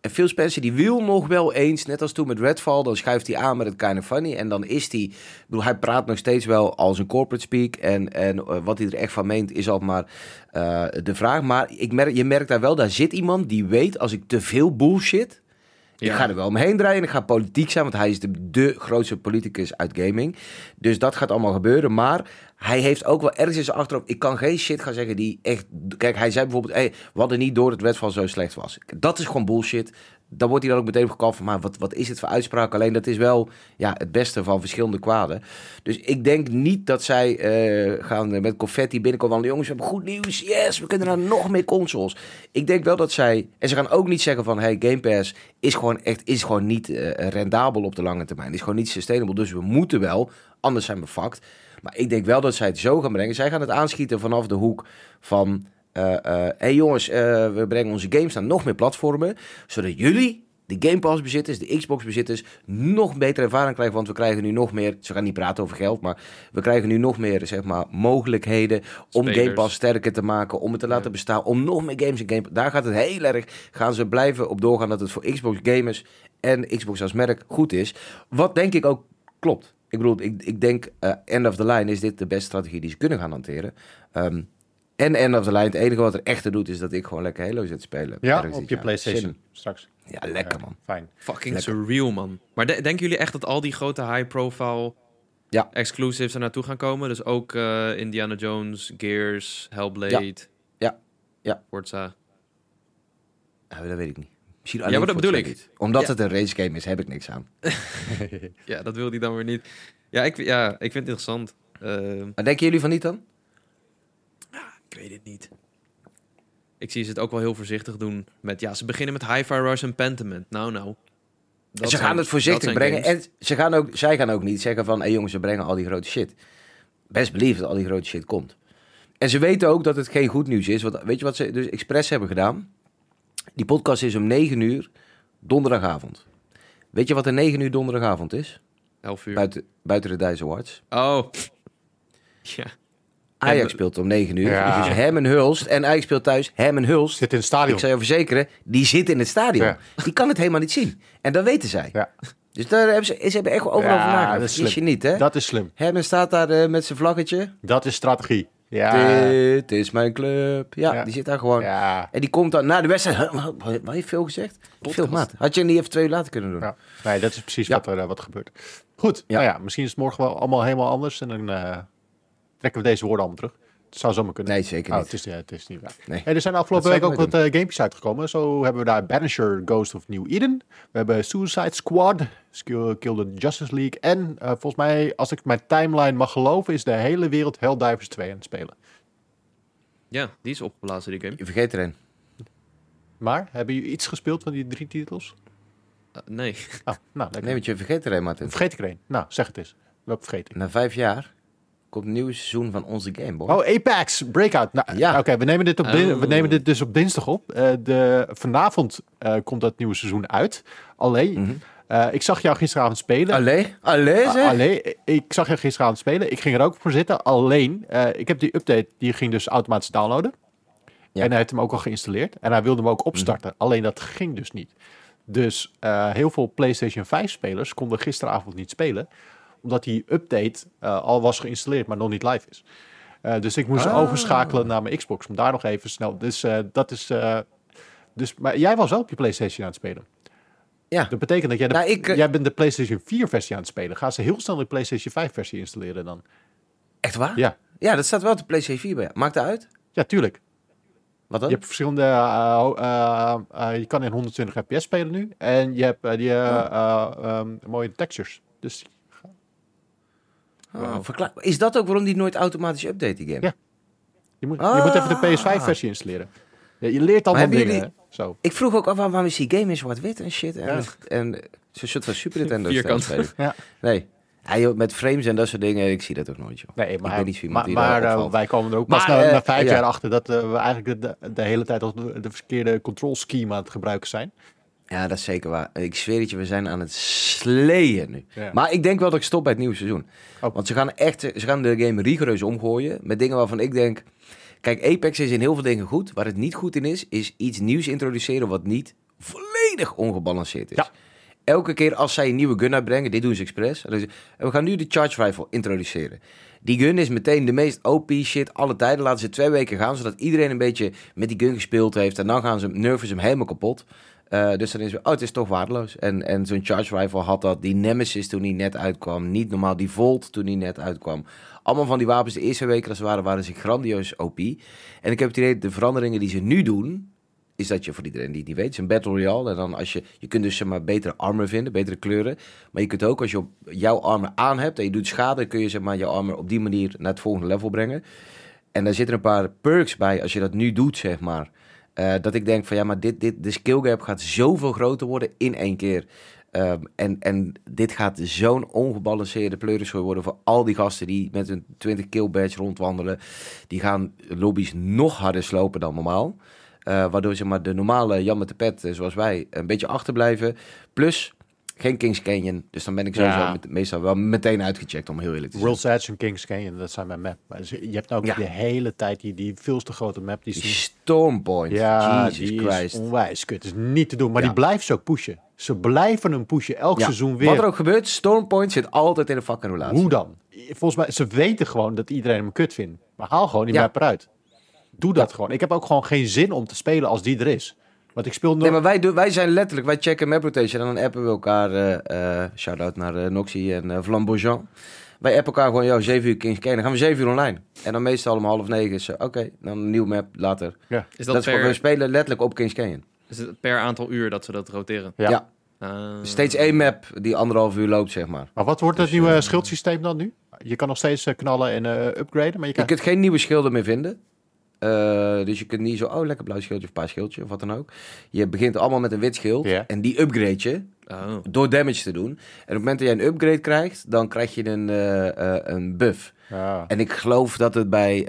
en Phil Spencer die wil nog wel eens, net als toen met Redfall, dan schuift hij aan met het kind of funny. En dan is hij, bedoel, hij praat nog steeds wel als een corporate speak. En, en uh, wat hij er echt van meent is al maar uh, de vraag. Maar ik merk, je merkt daar wel, daar zit iemand die weet, als ik te veel bullshit... Ik ga er wel omheen draaien en ik ga politiek zijn, want hij is de, de grootste politicus uit gaming. Dus dat gaat allemaal gebeuren. Maar hij heeft ook wel ergens in zijn achterhoofd... Ik kan geen shit gaan zeggen die echt... Kijk, hij zei bijvoorbeeld... Hey, we hadden niet door het wetval zo slecht was. Dat is gewoon bullshit. Dan wordt hij dan ook meteen gekald van... Maar wat, wat is het voor uitspraak? Alleen dat is wel ja, het beste van verschillende kwaden. Dus ik denk niet dat zij uh, gaan met confetti binnenkomen. Want jongens, we hebben goed nieuws. Yes, we kunnen naar nog meer consoles. Ik denk wel dat zij... En ze gaan ook niet zeggen van... Hey, Game Pass is gewoon echt... Is gewoon niet uh, rendabel op de lange termijn. Is gewoon niet sustainable. Dus we moeten wel... Anders zijn we fucked. Maar ik denk wel dat zij het zo gaan brengen. Zij gaan het aanschieten vanaf de hoek van... Hé uh, uh, hey jongens, uh, we brengen onze games naar nog meer platformen. Zodat jullie, de Game Pass bezitters, de Xbox bezitters, nog betere ervaring krijgen. Want we krijgen nu nog meer, ze gaan niet praten over geld, maar we krijgen nu nog meer zeg maar, mogelijkheden om Game Pass sterker te maken. Om het te laten bestaan, om nog meer games in Game Pass. Daar gaat het heel erg, gaan ze blijven op doorgaan dat het voor Xbox gamers en Xbox als merk goed is. Wat denk ik ook klopt. Ik bedoel, ik, ik denk, end of the line is dit de beste strategie die ze kunnen gaan hanteren. Um, en end of the line, het enige wat er echt doet, is dat ik gewoon lekker Halo zit spelen. Ja, op je PlayStation straks. Ja, lekker man. Fijn. Fucking lekker. surreal man. Maar de, denken jullie echt dat al die grote high-profile ja. exclusives er naartoe gaan komen? Dus ook uh, Indiana Jones, Gears, Hellblade. Ja, ja. ja. Forza. Ja, dat weet ik niet. Misschien alleen ja, maar dat bedoel ik. Niet. Omdat het een race game is, heb ik niks aan. ja, dat wil hij dan weer niet. Ja, ik, ja, ik vind het interessant. Uh... Maar denken jullie van niet dan? Ik weet het niet. Ik zie ze het ook wel heel voorzichtig doen. Met, ja, ze beginnen met Hi-Fi Rush en Pentiment. Nou, nou. ze gaan het voorzichtig brengen. En ze gaan ook, zij gaan ook niet zeggen van... hé hey jongens, we brengen al die grote shit. Best believe dat al die grote shit komt. En ze weten ook dat het geen goed nieuws is. Want weet je wat ze dus expres hebben gedaan? Die podcast is om 9 uur donderdagavond. Weet je wat een 9 uur donderdagavond is? 11 uur. Buiten, buiten de Dice Awards. Oh. Ja. Ajax speelt om 9 uur. Ja. Dus hem en Hulst. En Ajax speelt thuis. Hem en Hulst. Zit in het stadion. Ik zou je verzekeren, die zit in het stadion. Die kan het helemaal niet zien. En dat weten zij. Ja. Dus daar hebben ze, ze hebben echt overal over nagedacht. Dat is je niet, hè? Dat is slim. Herman staat daar uh, met zijn vlaggetje. Dat is strategie. Ja. Dit is mijn club. Ja, die zit daar gewoon. Ja. En die komt dan na de wedstrijd. Wat heeft veel gezegd? Veel maat. Had je niet even twee laten kunnen doen? Ja. Nee, dat is precies wat er uh, wat gebeurt. Goed. Nou ja, misschien is het morgen wel allemaal helemaal anders. En dan uh, trekken we deze woorden allemaal terug. Het zou zomaar kunnen. Nee, zeker oh, niet. het, is, het is niet waar. Nee. er zijn afgelopen week ook wat uh, gamepjes uitgekomen. Zo hebben we daar Banisher Ghost of New Eden. We hebben Suicide Squad, Kill the Justice League. En uh, volgens mij, als ik mijn timeline mag geloven, is de hele wereld Helldivers 2 aan het spelen. Ja, die is opgeblazen, die game. Je vergeet er een. Maar, hebben jullie iets gespeeld van die drie titels? Uh, nee. Oh, nou, nee, want je vergeet er een, Martin. Vergeet ik er een. Nou, zeg het eens. Welke vergeet ik? Na vijf jaar komt een nieuw seizoen van onze game, boy. Oh, Apex Breakout. Nou, ja. Oké, we, nemen dit op we oh. nemen dit dus op dinsdag op. Uh, de, vanavond uh, komt dat nieuwe seizoen uit. Alleen, mm -hmm. uh, ik zag jou gisteravond spelen. Alleen? Alleen, zeg? Ik zag jou gisteravond spelen. Ik ging er ook voor zitten. Alleen, ik heb die update, die ging dus automatisch downloaden. Ja. En hij heeft hem ook al geïnstalleerd. En hij wilde hem ook opstarten. Mm -hmm. Alleen dat ging dus niet. Dus heel veel PlayStation 5 spelers konden gisteravond niet spelen omdat die update uh, al was geïnstalleerd, maar nog niet live is. Uh, dus ik moest ah. overschakelen naar mijn Xbox om daar nog even snel. Dus uh, dat is. dus, maar jij was wel op je PlayStation aan het spelen. Ja. Dat betekent dat jij, de, nou, ik, jij bent de PlayStation 4 versie aan het spelen. Ga ze heel snel de PlayStation 5 versie installeren dan. Echt waar? Ja. Ja, dat staat wel op de PlayStation 4 bij. Maakt dat uit? Ja, tuurlijk. Wat dan? Je hebt verschillende. Uh, uh, uh, je kan in 120 fps spelen nu. En je hebt die oh. um, mooie textures. Dus Oh, is dat ook waarom die nooit automatisch update, die game? Ja. Je moet, je moet even de ah. PS5-versie installeren. Ja, je leert allemaal dingen. Jullie... Zo. Ik vroeg ook af waarom is die game in zwart-wit en shit. En, en zo'n soort van Super Nintendo. Vierkant. ja. Nee. Ja, met frames en dat soort dingen, ik zie dat ook nooit, joh. Nee, maar, niet maar, maar uh, wij komen er ook pas na, uh, na, vijf uh, jaar achter dat uh, we eigenlijk de, de, hele tijd als de, de verkeerde control scheme aan het gebruiken zijn. Ja, dat is zeker waar. Ik zweer het je, we zijn aan het sleeën nu. Maar ik denk wel dat ik stop bij het nieuwe seizoen. Oh. Want ze gaan echt ze gaan de game rigoureus omgooien met dingen waarvan ik denk... Kijk, Apex is in heel veel dingen goed. Waar het niet goed in is, is iets nieuws introduceren wat niet volledig ongebalanceerd is. Ja. Elke keer als zij een nieuwe gun uitbrengen, dit doen ze expres. En we gaan nu de Charge Rifle introduceren. Die gun is meteen de meest OP shit alle tijden. Laten ze twee weken gaan, zodat iedereen een beetje met die gun gespeeld heeft. En dan gaan ze nerven ze hem helemaal kapot. Uh, dus dan is het, oh, het is toch waardeloos. En, en zo'n Charge Rifle had dat. Die Nemesis toen die net uitkwam. Niet normaal, die Volt toen die net uitkwam. Allemaal van die wapens de eerste weken dat ze waren, waren ze grandioos OP. En ik heb het idee, de veranderingen die ze nu doen, is dat je voor iedereen die het niet weet, is een Battle Royale. En dan als je, je kunt dus zeg maar betere armor vinden, betere kleuren. Maar je kunt ook, als je op jouw armor aan hebt en je doet schade, kun je zeg maar je armor op die manier naar het volgende level brengen. En daar zitten een paar perks bij als je dat nu doet, zeg maar. Uh, dat ik denk van ja, maar dit, dit, de skill gap gaat zoveel groter worden in één keer. Um, en, en dit gaat zo'n ongebalanceerde pleurischooi worden voor al die gasten die met een 20 kill badge rondwandelen. Die gaan lobby's nog harder slopen dan normaal. Uh, waardoor zeg maar, de normale Jan met de pet, eh, zoals wij, een beetje achterblijven. Plus, geen Kings Canyon. Dus dan ben ik sowieso ja. met, meestal wel meteen uitgecheckt, om heel eerlijk te zijn. World's Edge en Kings Canyon, dat zijn mijn map. Maar je hebt ook ja. de hele tijd die, die veel te grote map. Die, die Stormpoint. Ja, Jesus die Christ. is onwijs kut. is niet te doen. Maar ja. die blijft ze ook pushen. Ze blijven hem pushen, elk seizoen weer. Wat er ook gebeurt, Stormpoint zit altijd in een fucking relatie. Hoe dan? Volgens mij, ze weten gewoon dat iedereen hem kut vindt. Maar haal gewoon die map eruit. Doe dat gewoon. Ik heb ook gewoon geen zin om te spelen als die er is. Want ik speel nog... Nee, maar wij, doen, wij zijn letterlijk, wij checken map rotation en dan appen we elkaar. Uh, uh, Shout-out naar uh, Noxie en uh, Flamboyant. Wij appen elkaar gewoon, joh, 7 uur Kings Kane. Dan gaan we 7 uur online. En dan meestal om half negen is oké, okay, dan een nieuwe map later. Ja. Is dat, dat per... is we spelen letterlijk op Kings Canyon. Is het per aantal uur dat ze dat roteren? Ja. ja. Uh... Steeds één map die anderhalf uur loopt, zeg maar. Maar wat wordt het dus, nieuwe schildsysteem dan nu? Je kan nog steeds knallen en upgraden, maar je, kan... je kunt geen nieuwe schilden meer vinden. Uh, dus je kunt niet zo, oh lekker blauw schildje of paars schildje of wat dan ook. Je begint allemaal met een wit schild en die upgrade je oh. door damage te doen. En op het moment dat jij een upgrade krijgt, dan krijg je een, uh, uh, een buff. Ja. En ik geloof dat het bij,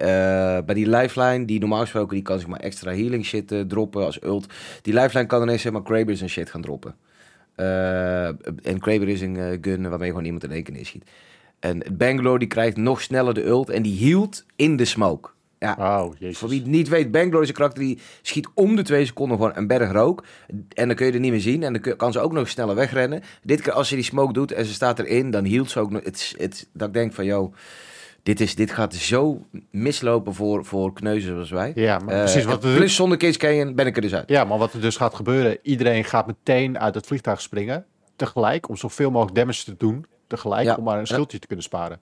bij die lifeline, die normaal gesproken die kan zeg maar extra healing shit droppen als ult. Die lifeline kan ineens zeg maar Krabers en shit gaan droppen. en Kraber is een gun waarmee je gewoon iemand in één keer neerschiet. En Bangalore die krijgt nog sneller de ult en die hield in de smoke. Ja, oh, voor wie het niet weet, Bangalore is een karakter die schiet om de twee seconden gewoon een berg rook. En dan kun je er niet meer zien en dan kan ze ook nog sneller wegrennen. Dit keer als je die smoke doet en ze staat erin, dan hield ze ook nog... Het, het, dat ik denk van, joh, dit, is, dit gaat zo mislopen voor, voor kneuzen zoals wij. Ja, maar uh, precies. Wat er... Plus zonder Canyon ben ik er dus uit. Ja, maar wat er dus gaat gebeuren, iedereen gaat meteen uit het vliegtuig springen. Tegelijk, om zoveel mogelijk damage te doen. Tegelijk, om maar een schildje te kunnen sparen.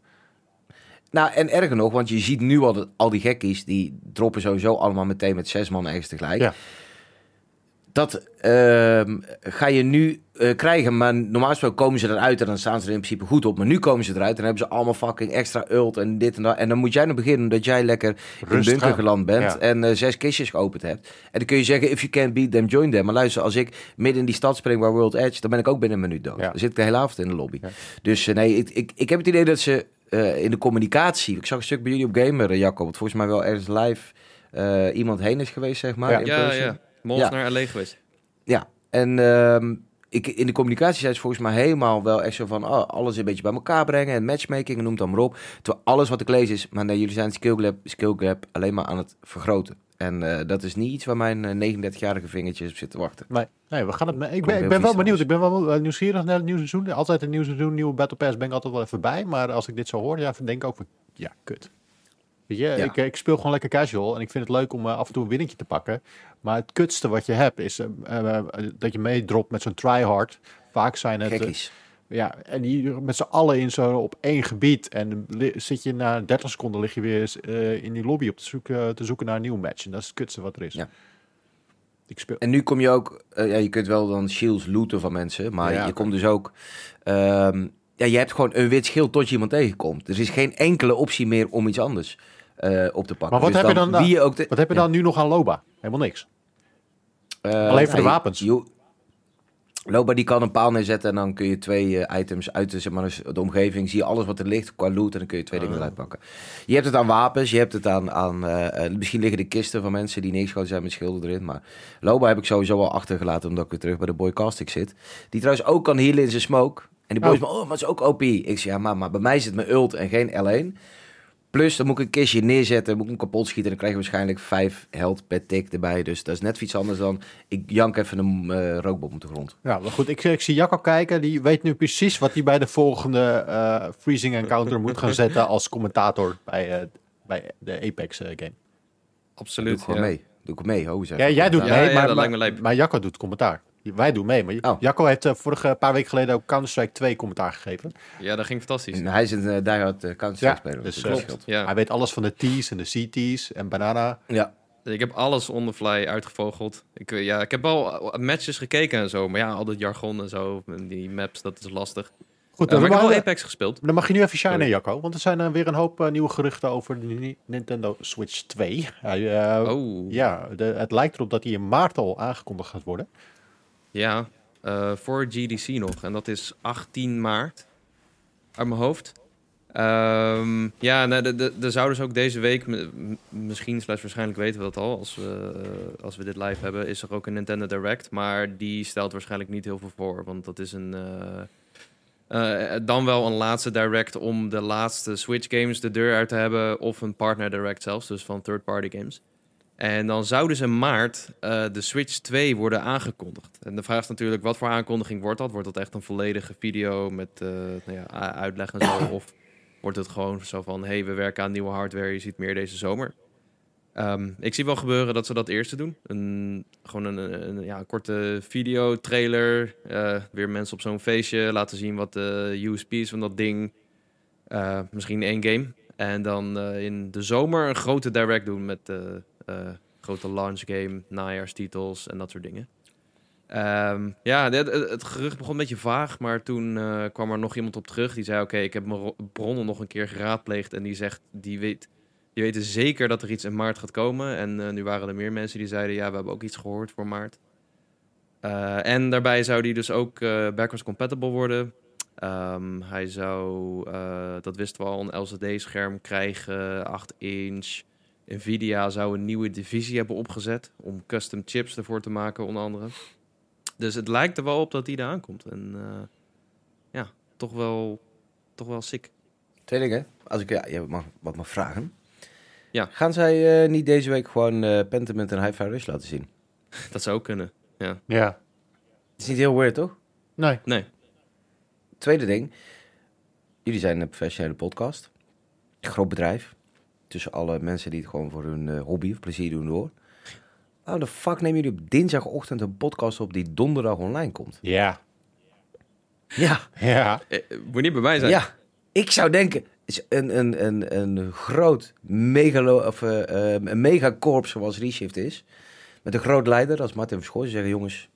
Nou, en erger nog, want je ziet nu al, dat, al die gekkies, die droppen sowieso allemaal meteen met zes man ergens tegelijk. Ja. Dat uh, ga je nu uh, krijgen, maar normaal gesproken komen ze eruit en dan staan ze er in principe goed op. Maar nu komen ze eruit en hebben ze allemaal fucking extra ult en dit en dat. En dan moet jij nog beginnen dat jij lekker in bunker geland bent en uh, zes kistjes geopend hebt. En dan kun je zeggen, if you can't beat them, join them. Maar luister, als ik midden in die stad spring waar World Edge, dan ben ik ook binnen een minuut dood. Dan zit ik de hele avond in de lobby. Dus uh, nee, ik, ik, ik heb het idee dat ze uh, in de communicatie. Ik zag een stuk bij jullie op Gamer, Jacob. Wat volgens mij wel ergens live uh, iemand heen is geweest, zeg maar. Ja, in ja, ja. Naar LA geweest. Ja, en uh, ik, in de communicatie zijn ze volgens mij helemaal wel echt zo van... Oh, alles een beetje bij elkaar brengen en matchmaking en noem het dan maar op. Terwijl alles wat ik lees is... Maar nee, jullie zijn skill gap, skill gap alleen maar aan het vergroten. En uh, dat is niet iets waar mijn 39-jarige vingertjes op zitten wachten. Nee, nee we gaan het. Ik ben, ik ben wel benieuwd. Ik ben wel nieuwsgierig naar het nieuwe seizoen. Altijd een nieuw seizoen, nieuwe Battle Pass ben ik altijd wel even bij. Maar als ik dit zo hoor, ja, denk ik ook van, ja, kut. Weet je, ik, ik, speel gewoon lekker casual en ik vind het leuk om uh, af en toe een winnetje te pakken. Maar het kutste wat je hebt is dat je meedropt met zo'n tryhard. Vaak zijn het... Gekkies. Ja, en die met z'n allen in zo op één gebied. En zit je na 30 seconden lig je weer uh, in die lobby op te zoeken, te zoeken naar een nieuw match. En dat is het kutste wat er is. Ja. Ik speel. En nu kom je ook, uh, ja, je kunt wel dan shields looten van mensen, maar je komt dus ook, um, ja, je hebt gewoon een wit schild tot je iemand tegenkomt. Dus er is geen enkele optie meer om iets anders uh, op te pakken. Maar wat dus heb je dan, wie je ook wat heb je dan nu nog aan Loba? Helemaal niks. Alleen voor de wapens. Je, Loba die kan een paal neerzetten en dan kun je twee uh, items uit de, zeg maar, dus de omgeving. Zie je alles wat er ligt qua loot en dan kun je twee dingen oh. eruit pakken. Je hebt het aan wapens, je hebt het aan... aan uh, misschien liggen de kisten van mensen die niks zijn met schilder erin. Maar Loba heb ik sowieso al achtergelaten omdat ik weer terug bij de Boy Castic zit. Die trouwens ook kan healen in zijn smoke. En die boys, oh, oh maar het is ook OP. Ik zeg, ja, maar, maar bij mij zit mijn ult en geen L1. Plus, dan moet ik een kistje neerzetten, moet ik hem kapot schieten. En dan krijg je waarschijnlijk vijf held per tik erbij. Dus dat is net iets anders dan ik jank even een uh, rookbom op de grond. Ja, maar goed. Ik, ik zie Jacco kijken. Die weet nu precies wat hij bij de volgende uh, freezing encounter moet gaan zetten als commentator bij, uh, bij de Apex game. Absoluut. Doe ik gewoon mee. Doe ik mee. Oh, ja, jij doet mee, maar, maar, maar Jacco doet commentaar. Wij doen mee, maar oh. Jacco heeft uh, vorige paar weken geleden ook Counter-Strike 2 commentaar gegeven. Ja, dat ging fantastisch. En hij is een uh, diehard uh, Counter-Strike speler. Dus, klopt. Ja. Hij weet alles van de T's en de CT's en banana. Ja. Ik heb alles on the fly uitgevogeld. Ik, ja, ik heb al matches gekeken en zo, maar ja, al dat jargon en zo, die maps, dat is lastig. Goed, dan uh, maar ik heb wel Apex gespeeld. Dan mag je nu even shinen, Jacco. Want er zijn uh, weer een hoop uh, nieuwe geruchten over de Nintendo Switch 2. oh. Ja, de, het lijkt erop dat die in maart al aangekondigd gaat worden. Ja, uh, voor GDC nog. En dat is 18 maart. Uit mijn hoofd. Um, ja, nou, de, de, de zouden dus ook deze week, misschien slash waarschijnlijk weten we dat al, als we, uh, als we dit live hebben, is er ook een Nintendo Direct. Maar die stelt waarschijnlijk niet heel veel voor, want dat is een... Uh, dan wel een laatste direct om de laatste Switch games de deur uit te hebben. Of een partner direct zelfs, dus van third party games. En dan zouden ze in maart uh, de Switch 2 worden aangekondigd. En de vraag is natuurlijk, wat voor aankondiging wordt dat? Wordt dat echt een volledige video met uh, nou ja, uitleg en zo? Of wordt het gewoon zo van, hey, we werken aan nieuwe hardware, je ziet meer deze zomer? Um, ik zie wel gebeuren dat ze dat eerste doen. Een, gewoon een, een, ja, korte video, trailer. Uh, weer mensen op zo'n feestje laten zien wat de USP's van dat ding. misschien één game. En dan in de zomer een grote direct doen met grote launch game, najaarstitels en dat soort dingen. Um, ja, het, het, gerucht begon een beetje vaag, maar toen uh, kwam er nog iemand op terug die zei: Oké, ik heb mijn bronnen nog een keer geraadpleegd en die zegt: die weet, die dus zeker dat er iets in maart gaat komen. En nu waren er meer mensen die zeiden, ja, we hebben ook iets gehoord voor maart. en daarbij zou die dus ook backwards compatible worden. Ehm, hij zou, dat wisten we al, een LCD-scherm krijgen, 8 inch. Nvidia zou een nieuwe divisie hebben opgezet om custom chips ervoor te maken, onder andere. Dus het lijkt er wel op dat die er aankomt. En uh, ja, toch wel, toch wel sick. Twee dingen. Als ik ja, je mag, wat mag vragen. Ja. Gaan zij uh, niet deze week gewoon uh, Pentiment en Hi-Fi Rush laten zien? Dat zou ook kunnen, ja. Ja. Het is niet heel weird, toch? Nee. Nee. Tweede ding. Jullie zijn een professionele podcast. Groot bedrijf tussen alle mensen die het gewoon voor hun uh, hobby of plezier doen door. Waarom de fuck nemen jullie op dinsdagochtend een podcast op die donderdag online komt? Ja. Ja. Ja. Eh, moet niet bij mij zijn. Ja. Ik zou denken, is een, een, een, een groot megalo, of, uh, een megakorps zoals Reshift is. Met een groot leider, dat is Martin Verschoor. Ze zeggen, jongens,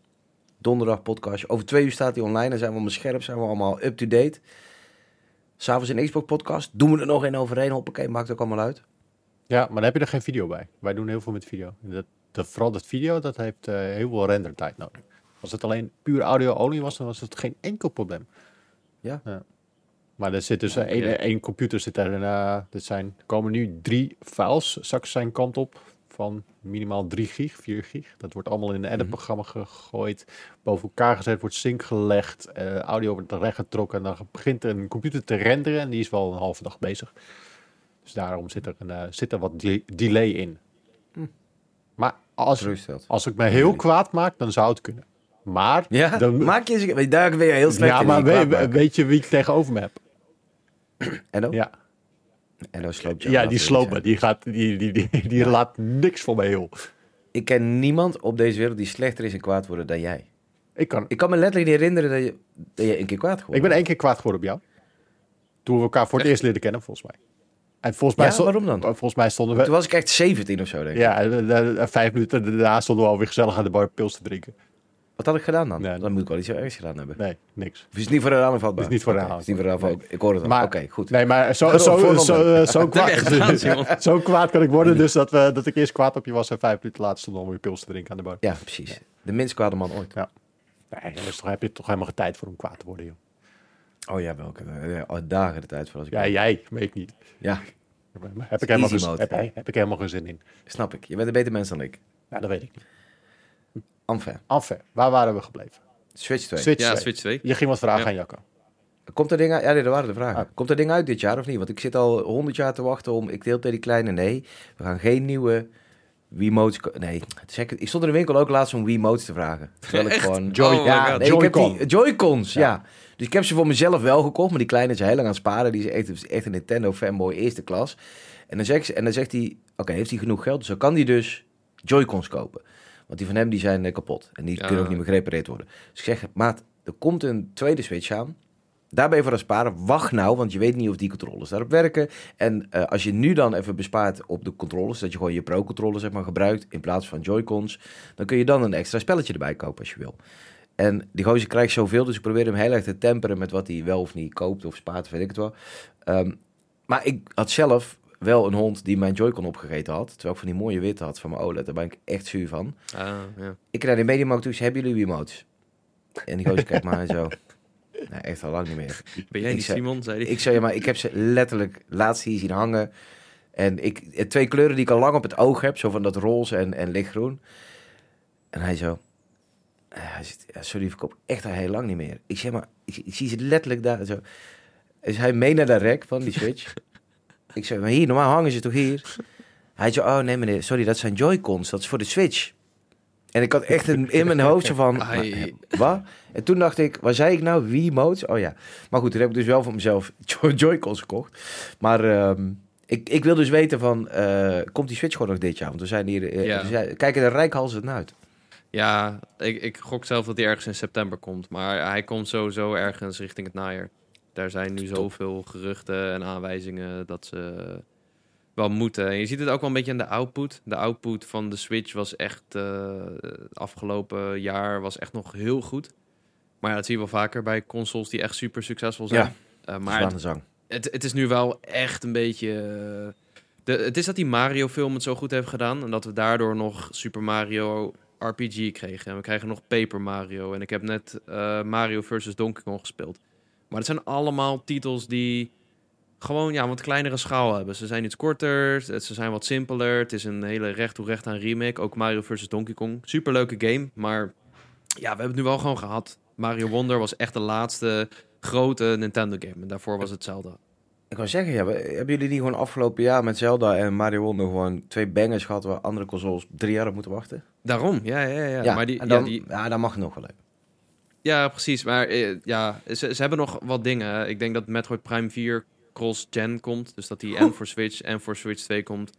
donderdag podcast. Over twee uur staat hij online. Dan zijn we allemaal scherp, zijn we allemaal up-to-date. S'avonds een Xbox podcast. Doen we er nog één overheen. Hoppakee, maakt ook allemaal uit. Ja, maar dan heb je er geen video bij. Wij doen heel veel met video. Dat, dat vooral dat video, dat heeft uh, heel veel rendertijd nodig. Als het alleen puur audio-olie was, dan was het geen enkel probleem. Ja. ja. Maar er zit dus ja, één, één computer zit er. En, uh, dit zijn, komen nu drie files straks zijn kant op van minimaal 3 gig, 4 gig. Dat wordt allemaal in een editprogramma gegooid, boven elkaar gezet, wordt sync gelegd, uh, audio wordt recht getrokken en dan begint een computer te renderen en die is wel een halve dag bezig. Dus daarom zit er, een, uh, zit er wat de delay in. Hm. Maar als, als ik me heel kwaad maak, dan zou het kunnen. Maar... Ja, dan, maak je... Daar ben je heel slecht Ja, maar weet, weet je wie ik tegenover me heb? En dan? Ja, en dan sloopt Ja, die slopen. Die, gaat, die, die, die, die laat niks voor mij heel. Ik ken niemand op deze wereld die slechter is en kwaad worden dan jij. Ik kan, ik kan me letterlijk niet herinneren dat je, dat je een keer kwaad geworden Ik ben één keer kwaad geworden op jou. Toen we elkaar voor het eerst leren kennen, volgens mij. En volgens mij, ja, waarom dan? Volgens mij stonden we... Toen was ik echt 17 of zo, denk ik. Ja, vijf minuten daarna stonden we alweer gezellig aan de bar pils te drinken. Wat had ik gedaan dan? dan moet ik wel iets ergs gedaan hebben. Nee, niks. Of is het niet voor raam vatbaar? Is niet voor de raam. is niet voor de raam Ik hoor het al. Oké, goed. Nee, maar zo, zo, zo, zo, kwaad, zo kwaad kan ik worden. Dus dat, we, dat ik eerst kwaad op je was en vijf minuten later stond om weer pils te drinken aan de bar. Ja, precies. De minst kwade man ooit. Ja. Nee, dus toch heb je toch helemaal geen tijd voor om kwaad te worden, joh. Oh ja, welke? Ja, dagen de tijd voor als ik... Ja, jij, weet ik niet. Ja. Heb ik, helemaal heb ik helemaal geen zin in. Snap ik. Je bent een beter mens dan ik. Ja, dat weet ik niet. Enfin. Enfin. Waar waren we gebleven? Switch 2. Switch ja, 2. Switch 2. Je ging wat vragen aan Jacco. Komt er dingen uit? Ja, nee, dat waren de vragen. Ah. Komt er dingen uit dit jaar of niet? Want ik zit al honderd jaar te wachten om... Ik deel tegen die kleine... Nee, we gaan geen nieuwe Wiimotes... Nee, ik stond in de winkel ook laatst om Wiimotes te vragen. Terwijl ik gewoon... Joy, oh ja, nee, Joy-Con. Joy-Cons, ja. Dus ik heb ze voor mezelf wel gekocht, maar die kleine is heel lang aan het sparen. Die is echt, echt een Nintendo fanboy eerste klas. En dan zegt, en dan zegt hij, oké, heeft hij genoeg geld? Dus dan kan hij dus Joy-Cons kopen. Want die van hem die zijn eh, kapot. En die kunnen ook niet meer gerepareerd worden. Dus ik zeg, maat, er komt een tweede Switch aan. Daar ben je voor aan sparen. Wacht nou, want je weet niet of die controllers daarop werken. En uh, als je nu dan even bespaart op de controllers, dat je gewoon je Pro-controller zeg maar, gebruikt in plaats van Joy-Cons, dan kun je dan een extra spelletje erbij kopen als je wil. En die gozer krijgt zoveel, dus ik probeer hem heel erg te temperen met wat hij wel of niet koopt of spaart, weet ik het wel. Um, maar ik had zelf wel een hond die mijn Joy-Con opgegeten had. Terwijl ik van die mooie witte had van mijn OLED. Daar ben ik echt zuur van. Ah, ja. Ik naar de Mediamarkt toe, hebben jullie emotes? En die gozer kijkt maar zo. Nee, echt al lang niet meer. Ben jij niet Simon, zei hij. Ik zei, ja, maar ik heb ze letterlijk laatst hier zien hangen. En ik, twee kleuren die ik al lang op het oog heb. Zo van dat roze en, en lichtgroen. En hij zo... Hij zit, ja, sorry, ik verkoop echt al heel lang niet meer. Ik zeg maar, ik, ik zie ze letterlijk daar zo. Dus hij mee naar de rek van die Switch. Ik zei, maar hier, normaal hangen ze toch hier? Hij zei, oh nee meneer, sorry, dat zijn Joy-Cons, dat is voor de Switch. En ik had echt een, in mijn hoofdje van, wat? En toen dacht ik, waar zei ik nou? Wie modes? Oh ja. Maar goed, toen heb ik dus wel voor mezelf Joy-Cons gekocht. Maar ehm, ik, ik wil dus weten van, uh, komt die Switch gewoon nog dit jaar? Want we zijn hier, uh, ja. we kijken er rijkhalsend uit. Ja, ik, ik gok zelf dat hij ergens in september komt. Maar hij komt sowieso ergens richting het najaar. Daar zijn nu zoveel geruchten en aanwijzingen dat ze wel moeten. En je ziet het ook wel een beetje aan de output. De output van de Switch was echt uh, afgelopen jaar was echt nog heel goed. Maar ja, dat zie je wel vaker bij consoles die echt super succesvol zijn. Ja, uh, maar het, zang. Het, het, is nu wel echt een beetje De, het is dat die Mario-film het zo goed heeft gedaan. En dat we daardoor nog Super Mario RPG kregen. En we krijgen nog Paper Mario. En ik heb net Mario vs. Donkey Kong gespeeld. Maar het zijn allemaal titels die gewoon ja, wat kleinere schaal hebben. Ze zijn iets korter, ze zijn wat simpeler. Het is een hele recht toe recht aan remake. Ook Mario vs. Donkey Kong. Superleuke game, maar ja, we hebben het nu wel gewoon gehad. Mario Wonder was echt de laatste grote Nintendo game. En daarvoor was het Zelda. Ik wou zeggen, ja, hebben jullie niet gewoon afgelopen jaar met Zelda en Mario Wonder gewoon twee bangers gehad waar andere consoles drie jaar op moeten wachten? Daarom, ja, ja, ja. ja maar die, dan, ja, die... ja, dan mag het nog wel even. Ja, precies. Maar eh, ja, ze, ze hebben nog wat dingen. Ik denk dat Metroid Prime 4 cross-gen komt. Dus dat die en voor Switch en voor Switch 2 komt.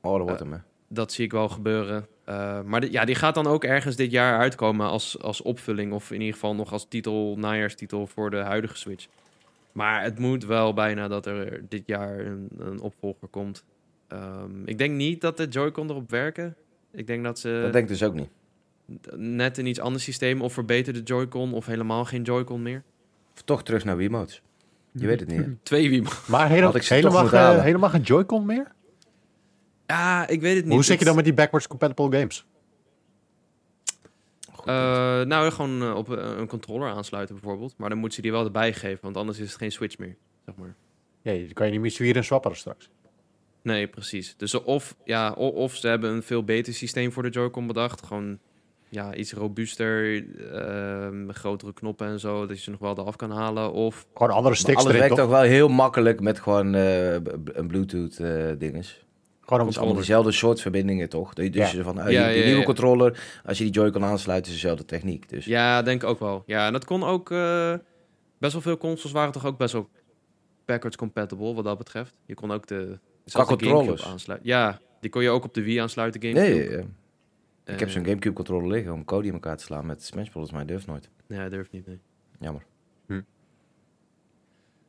Oh, dat wordt uh, hem, Dat zie ik wel gebeuren. Uh, maar ja, die gaat dan ook ergens dit jaar uitkomen als, als opvulling. Of in ieder geval nog als titel, najaarstitel voor de huidige Switch. Maar het moet wel bijna dat er dit jaar een, een opvolger komt. Um, ik denk niet dat de Joy-Con erop werken. Ik denk dat ze... Dat denk ik dus ook niet. Net een iets ander systeem of verbeterde Joy-Con of helemaal geen Joy-Con meer. Of toch terug naar Wiimotes. Je weet het niet. Twee Wiimotes. Maar helemaal, helemaal, helemaal geen Joy-Con meer? Ja, ik weet het niet. Hoe zit je dan met die backwards compatible games? Uh, nou, gewoon uh, op een controller aansluiten bijvoorbeeld. Maar dan moet ze die wel erbij geven, want anders is het geen Switch meer, zeg maar. Ja, dan kan je niet meer zwieren en swapperen straks. Nee, precies. Dus of, ja, of, of ze hebben een veel beter systeem voor de Joy-Con bedacht. Gewoon ja, iets robuuster, uh, grotere knoppen en zo, dat je ze nog wel eraf kan halen. Of gewoon andere sticks alles werkt toch wel heel makkelijk met gewoon uh, een Bluetooth uh, dinges. Gewoon een allemaal dezelfde soort verbindingen toch? Dus ja. van, uh, ja, die, die nieuwe controller, als je die Joy-Con aansluit, is dezelfde techniek. Dus. Ja, denk ik ook wel. Ja, en dat kon ook, uh, best wel veel consoles waren toch ook best wel backwards compatible wat dat betreft. Je kon ook de, de controllers aansluiten. Ja, die kon je ook op de Wii aansluiten, GameCube. Nee, ik heb zo'n Gamecube controller liggen om code in elkaar te slaan met Smash Bros. Maar hij durft nooit. Ja, hij durft niet, nee. Jammer. Hm.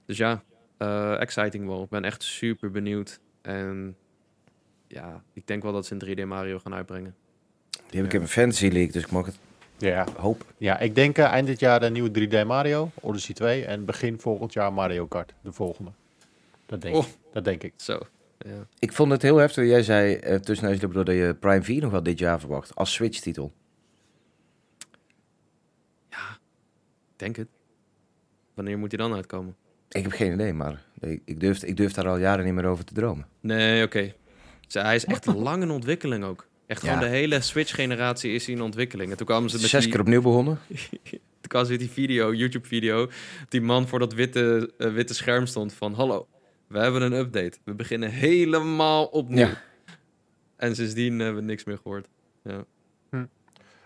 Dus ja, uh, exciting wel. Ik ben echt super benieuwd. En ja, ik denk wel dat ze een 3D Mario gaan uitbrengen. Die heb ik in mijn Fantasy League, dus ik mag het ja. hoop. Ja, ik denk uh, eind dit jaar de nieuwe 3D Mario, Odyssey 2. En begin volgend jaar Mario Kart, de volgende. Dat denk, oh. ik. Dat denk ik. Zo. Ja. Ik vond het heel heftig. Jij zei uh, tussen dat je Prime 4 nog wel dit jaar verwacht. Als Switch-titel. Ja, denk het. Wanneer moet hij dan uitkomen? Ik heb geen idee, maar ik durf, ik durf daar al jaren niet meer over te dromen. Nee, oké. Okay. hij is echt lang in ontwikkeling ook. Echt gewoon de hele Switch-generatie is in ontwikkeling. En toen kwamen ze met Zes keer opnieuw begonnen. toen kwam ze die video, YouTube-video. Die man voor dat witte, uh, witte scherm stond van... Hallo, we hebben een update. We beginnen helemaal opnieuw. Ja. En sindsdien hebben we niks meer gehoord. Ja. Hm.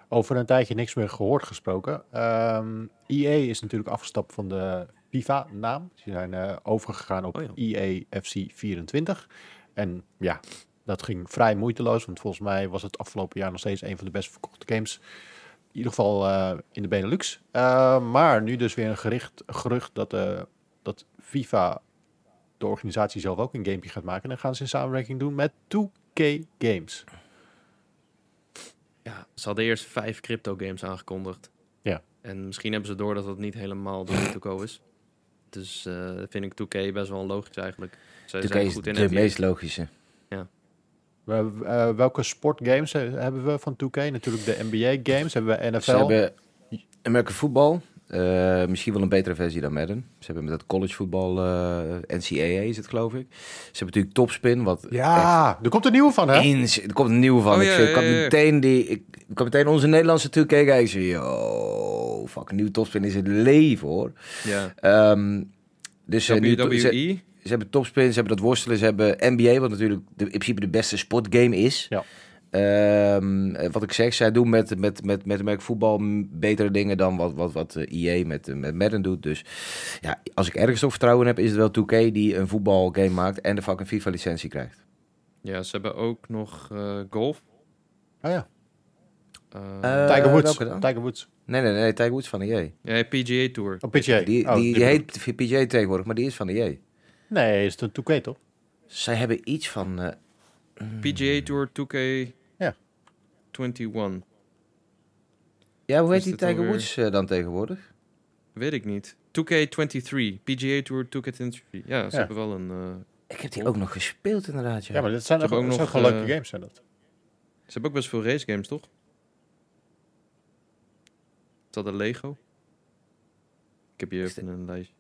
Over een tijdje niks meer gehoord gesproken. Um, ehm, EA is natuurlijk afgestapt van de FIFA-naam. Ze zijn uh, overgegaan op oh EA FC 24. En ja, dat ging vrij moeiteloos. Want volgens mij was het afgelopen jaar nog steeds een van de best verkochte games. In ieder geval uh, in de Benelux. Uh, maar nu dus weer een gericht, gerucht dat, uh, dat FIFA de organisatie zelf ook een gamepje gaat maken. En dan gaan ze in samenwerking doen met 2K Games. Ja, ze hadden eerst vijf crypto games aangekondigd. Ja. En misschien hebben ze door dat dat niet helemaal door de go is. Dus uh, vind ik 2K best wel logisch eigenlijk. Ze 2K is goed in de meest logische. Ja. Uh, welke sportgames hebben we van 2K? Natuurlijk de NBA games, hebben we NFL. Ze hebben American voetbal, uh, misschien wel een betere versie dan Madden. Ze hebben met dat college voetbal, uh, NCAA is het geloof ik. Ze hebben natuurlijk Topspin, wat... Ja, er komt een nieuwe van hè? Eens, er komt een nieuwe van. Oh, ik, ja, meteen die, ik, ik kan meteen onze Nederlandse toe kijken. Ik zeg, yo, fuck, een nieuwe Topspin is het leven hoor. Ja. Um, dus WWE? Nu, ze, ze, hebben Topspin, ze hebben dat worstelen, ze hebben NBA, wat natuurlijk de, in principe de beste sportgame is. Ja. Um, wat ik zeg, zij doen met, met, met, met, met voetbal betere dingen dan wat, wat, wat EA eh, met, met Madden doet. Dus ja, als ik ergens op vertrouwen heb, is het wel 2K die een voetbalgame maakt en de fucking FIFA-licentie krijgt. Ja, ze hebben ook nog uh, golf. Oh ja. Uh, Tiger Woods. Tiger Woods. Nee, nee, nee, Tiger Woods van EA. Ja, PGA Tour. Oh, PGA. Die, oh, die, die heet PGA tegenwoordig, maar die is van EA. Nee, is het een 2K toch? Zij hebben iets van... Uh, PGA Tour 2K 21. Ja, hoe heet die Tiger Woods uh, dan tegenwoordig? Weet ik niet. 2K23. PGA Tour 2K23. Ja, ze ja. hebben wel een... Uh, Ik heb die ook nog gespeeld inderdaad, ja. Ja, maar dat zijn ook, nog gewoon leuke uh, games, zijn dat. Ze hebben ook best veel race games, toch? Is dat een Lego? Ik heb hier even een lijst.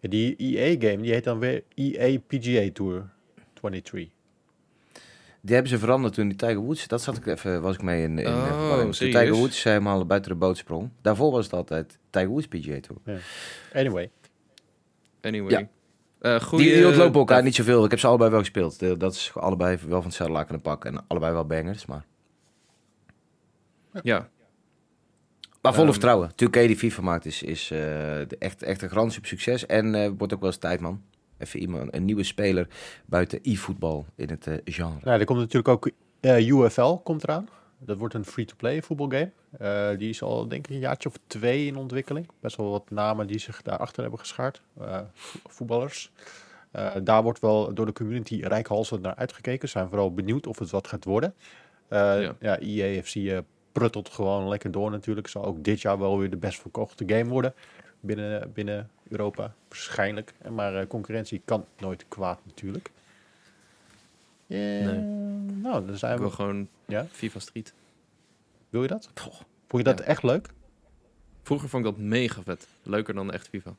Ja, die EA-game, die heet dan weer EA PGA Tour 23. Die hebben ze veranderd toen die Tiger Woods, dat zat ik even, was ik mee in, in oh, toen Tiger Woods helemaal buiten de boot sprong. Daarvoor was het altijd Tiger Woods PGA Tour. Ja. Anyway. Anyway. Ja. Uh, goeie, die, die ontlopen elkaar niet zoveel. Ik heb ze allebei wel gespeeld. Dat is allebei wel van hetzelfde laken pak en allebei wel bangers, maar... Ja. Maar vol um, vertrouwen. 2K die FIFA maakt is, is uh, echt, echt een grand succes. En uh, wordt ook wel eens tijd, man. Even iemand, een nieuwe speler buiten e-voetbal in het uh, genre. Nou, er komt natuurlijk ook UFL komt eraan. Dat wordt een free-to-play voetbalgame. Uh, die is al denk ik een jaartje of twee in ontwikkeling. Best wel wat namen die zich daarachter hebben geschaard. Uh, voetballers. Uh, daar wordt wel door de community rijkhalsend naar uitgekeken. Ze zijn vooral benieuwd of het wat gaat worden. ja. ja, EAFC pruttelt gewoon lekker door natuurlijk. Zal ook dit jaar wel weer de best verkochte game worden. Binnen, binnen Europa, waarschijnlijk. Maar concurrentie kan nooit kwaad natuurlijk. nee. Nou, dan zijn ik we... wil gewoon ja? FIFA Street. Wil je dat? Vond je dat echt leuk? Vroeger vond ik dat mega vet. Leuker dan echt FIFA.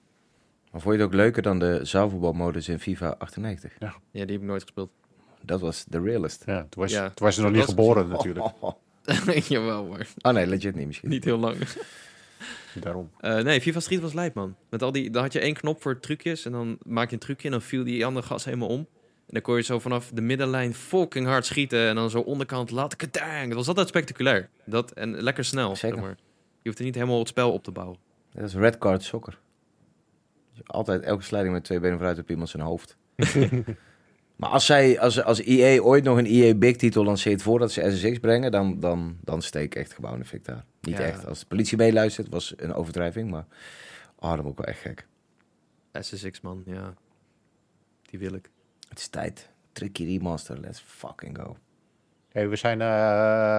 Maar vond je het ook leuker dan de zaalvoetbalmodus in FIFA 98? Ja. ja, die heb ik nooit gespeeld. Dat was de realist. Ja, toen was, ja. Toen was je nog niet geboren natuurlijk. Jawel, maar... Oh nee, legit niet misschien. Niet heel lang. Daarom. Uh, nee, FIFA Street was lijp, man. Met al die, dan had je één knop voor trucjes en dan maak je een trucje en dan viel die andere gas helemaal om. En dan kon je zo vanaf de middenlijn fucking hard schieten. En dan zo onderkant laat kadang. Dat was altijd spectaculair. Dat, en lekker snel. Zeg maar. Je hoeft er niet helemaal het spel op te bouwen. Dat is red card soccer. Altijd elke slijding met twee benen vooruit op iemand zijn hoofd. maar als, zij, als, als EA ooit nog een EA Big titel lanceert voordat ze SSX brengen, dan, dan, dan steek ik echt gebouw in de daar. Niet echt. Als de politie meeluistert, was een overdrijving, maar oh, dat ook wel echt gek. SSX man, ja. Die wil ik. Het is tijd. Tricky remaster, let's fucking go. Hey, we zijn uh,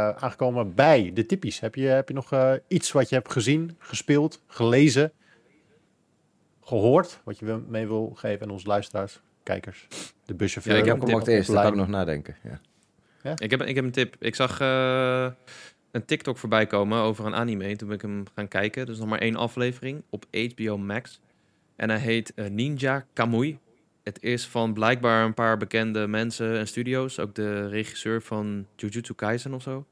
aangekomen bij de typisch. Heb je, heb je nog uh, iets wat je hebt gezien, gespeeld, gelezen, gehoord, wat je mee wil geven aan onze luisteraars, kijkers, de buschauffeur? Ja, ik heb hem ook eerst, daar kan ik nog nadenken. Ja. Ja? Ik, heb, ik heb een tip. Ik zag uh, een TikTok voorbij komen over een anime. Toen ben ik hem gaan kijken. Dus nog maar één aflevering op HBO Max. En hij heet Ninja Kamui het is van blijkbaar een paar bekende mensen en studio's. Ook de regisseur van Jujutsu Kaisen of zo.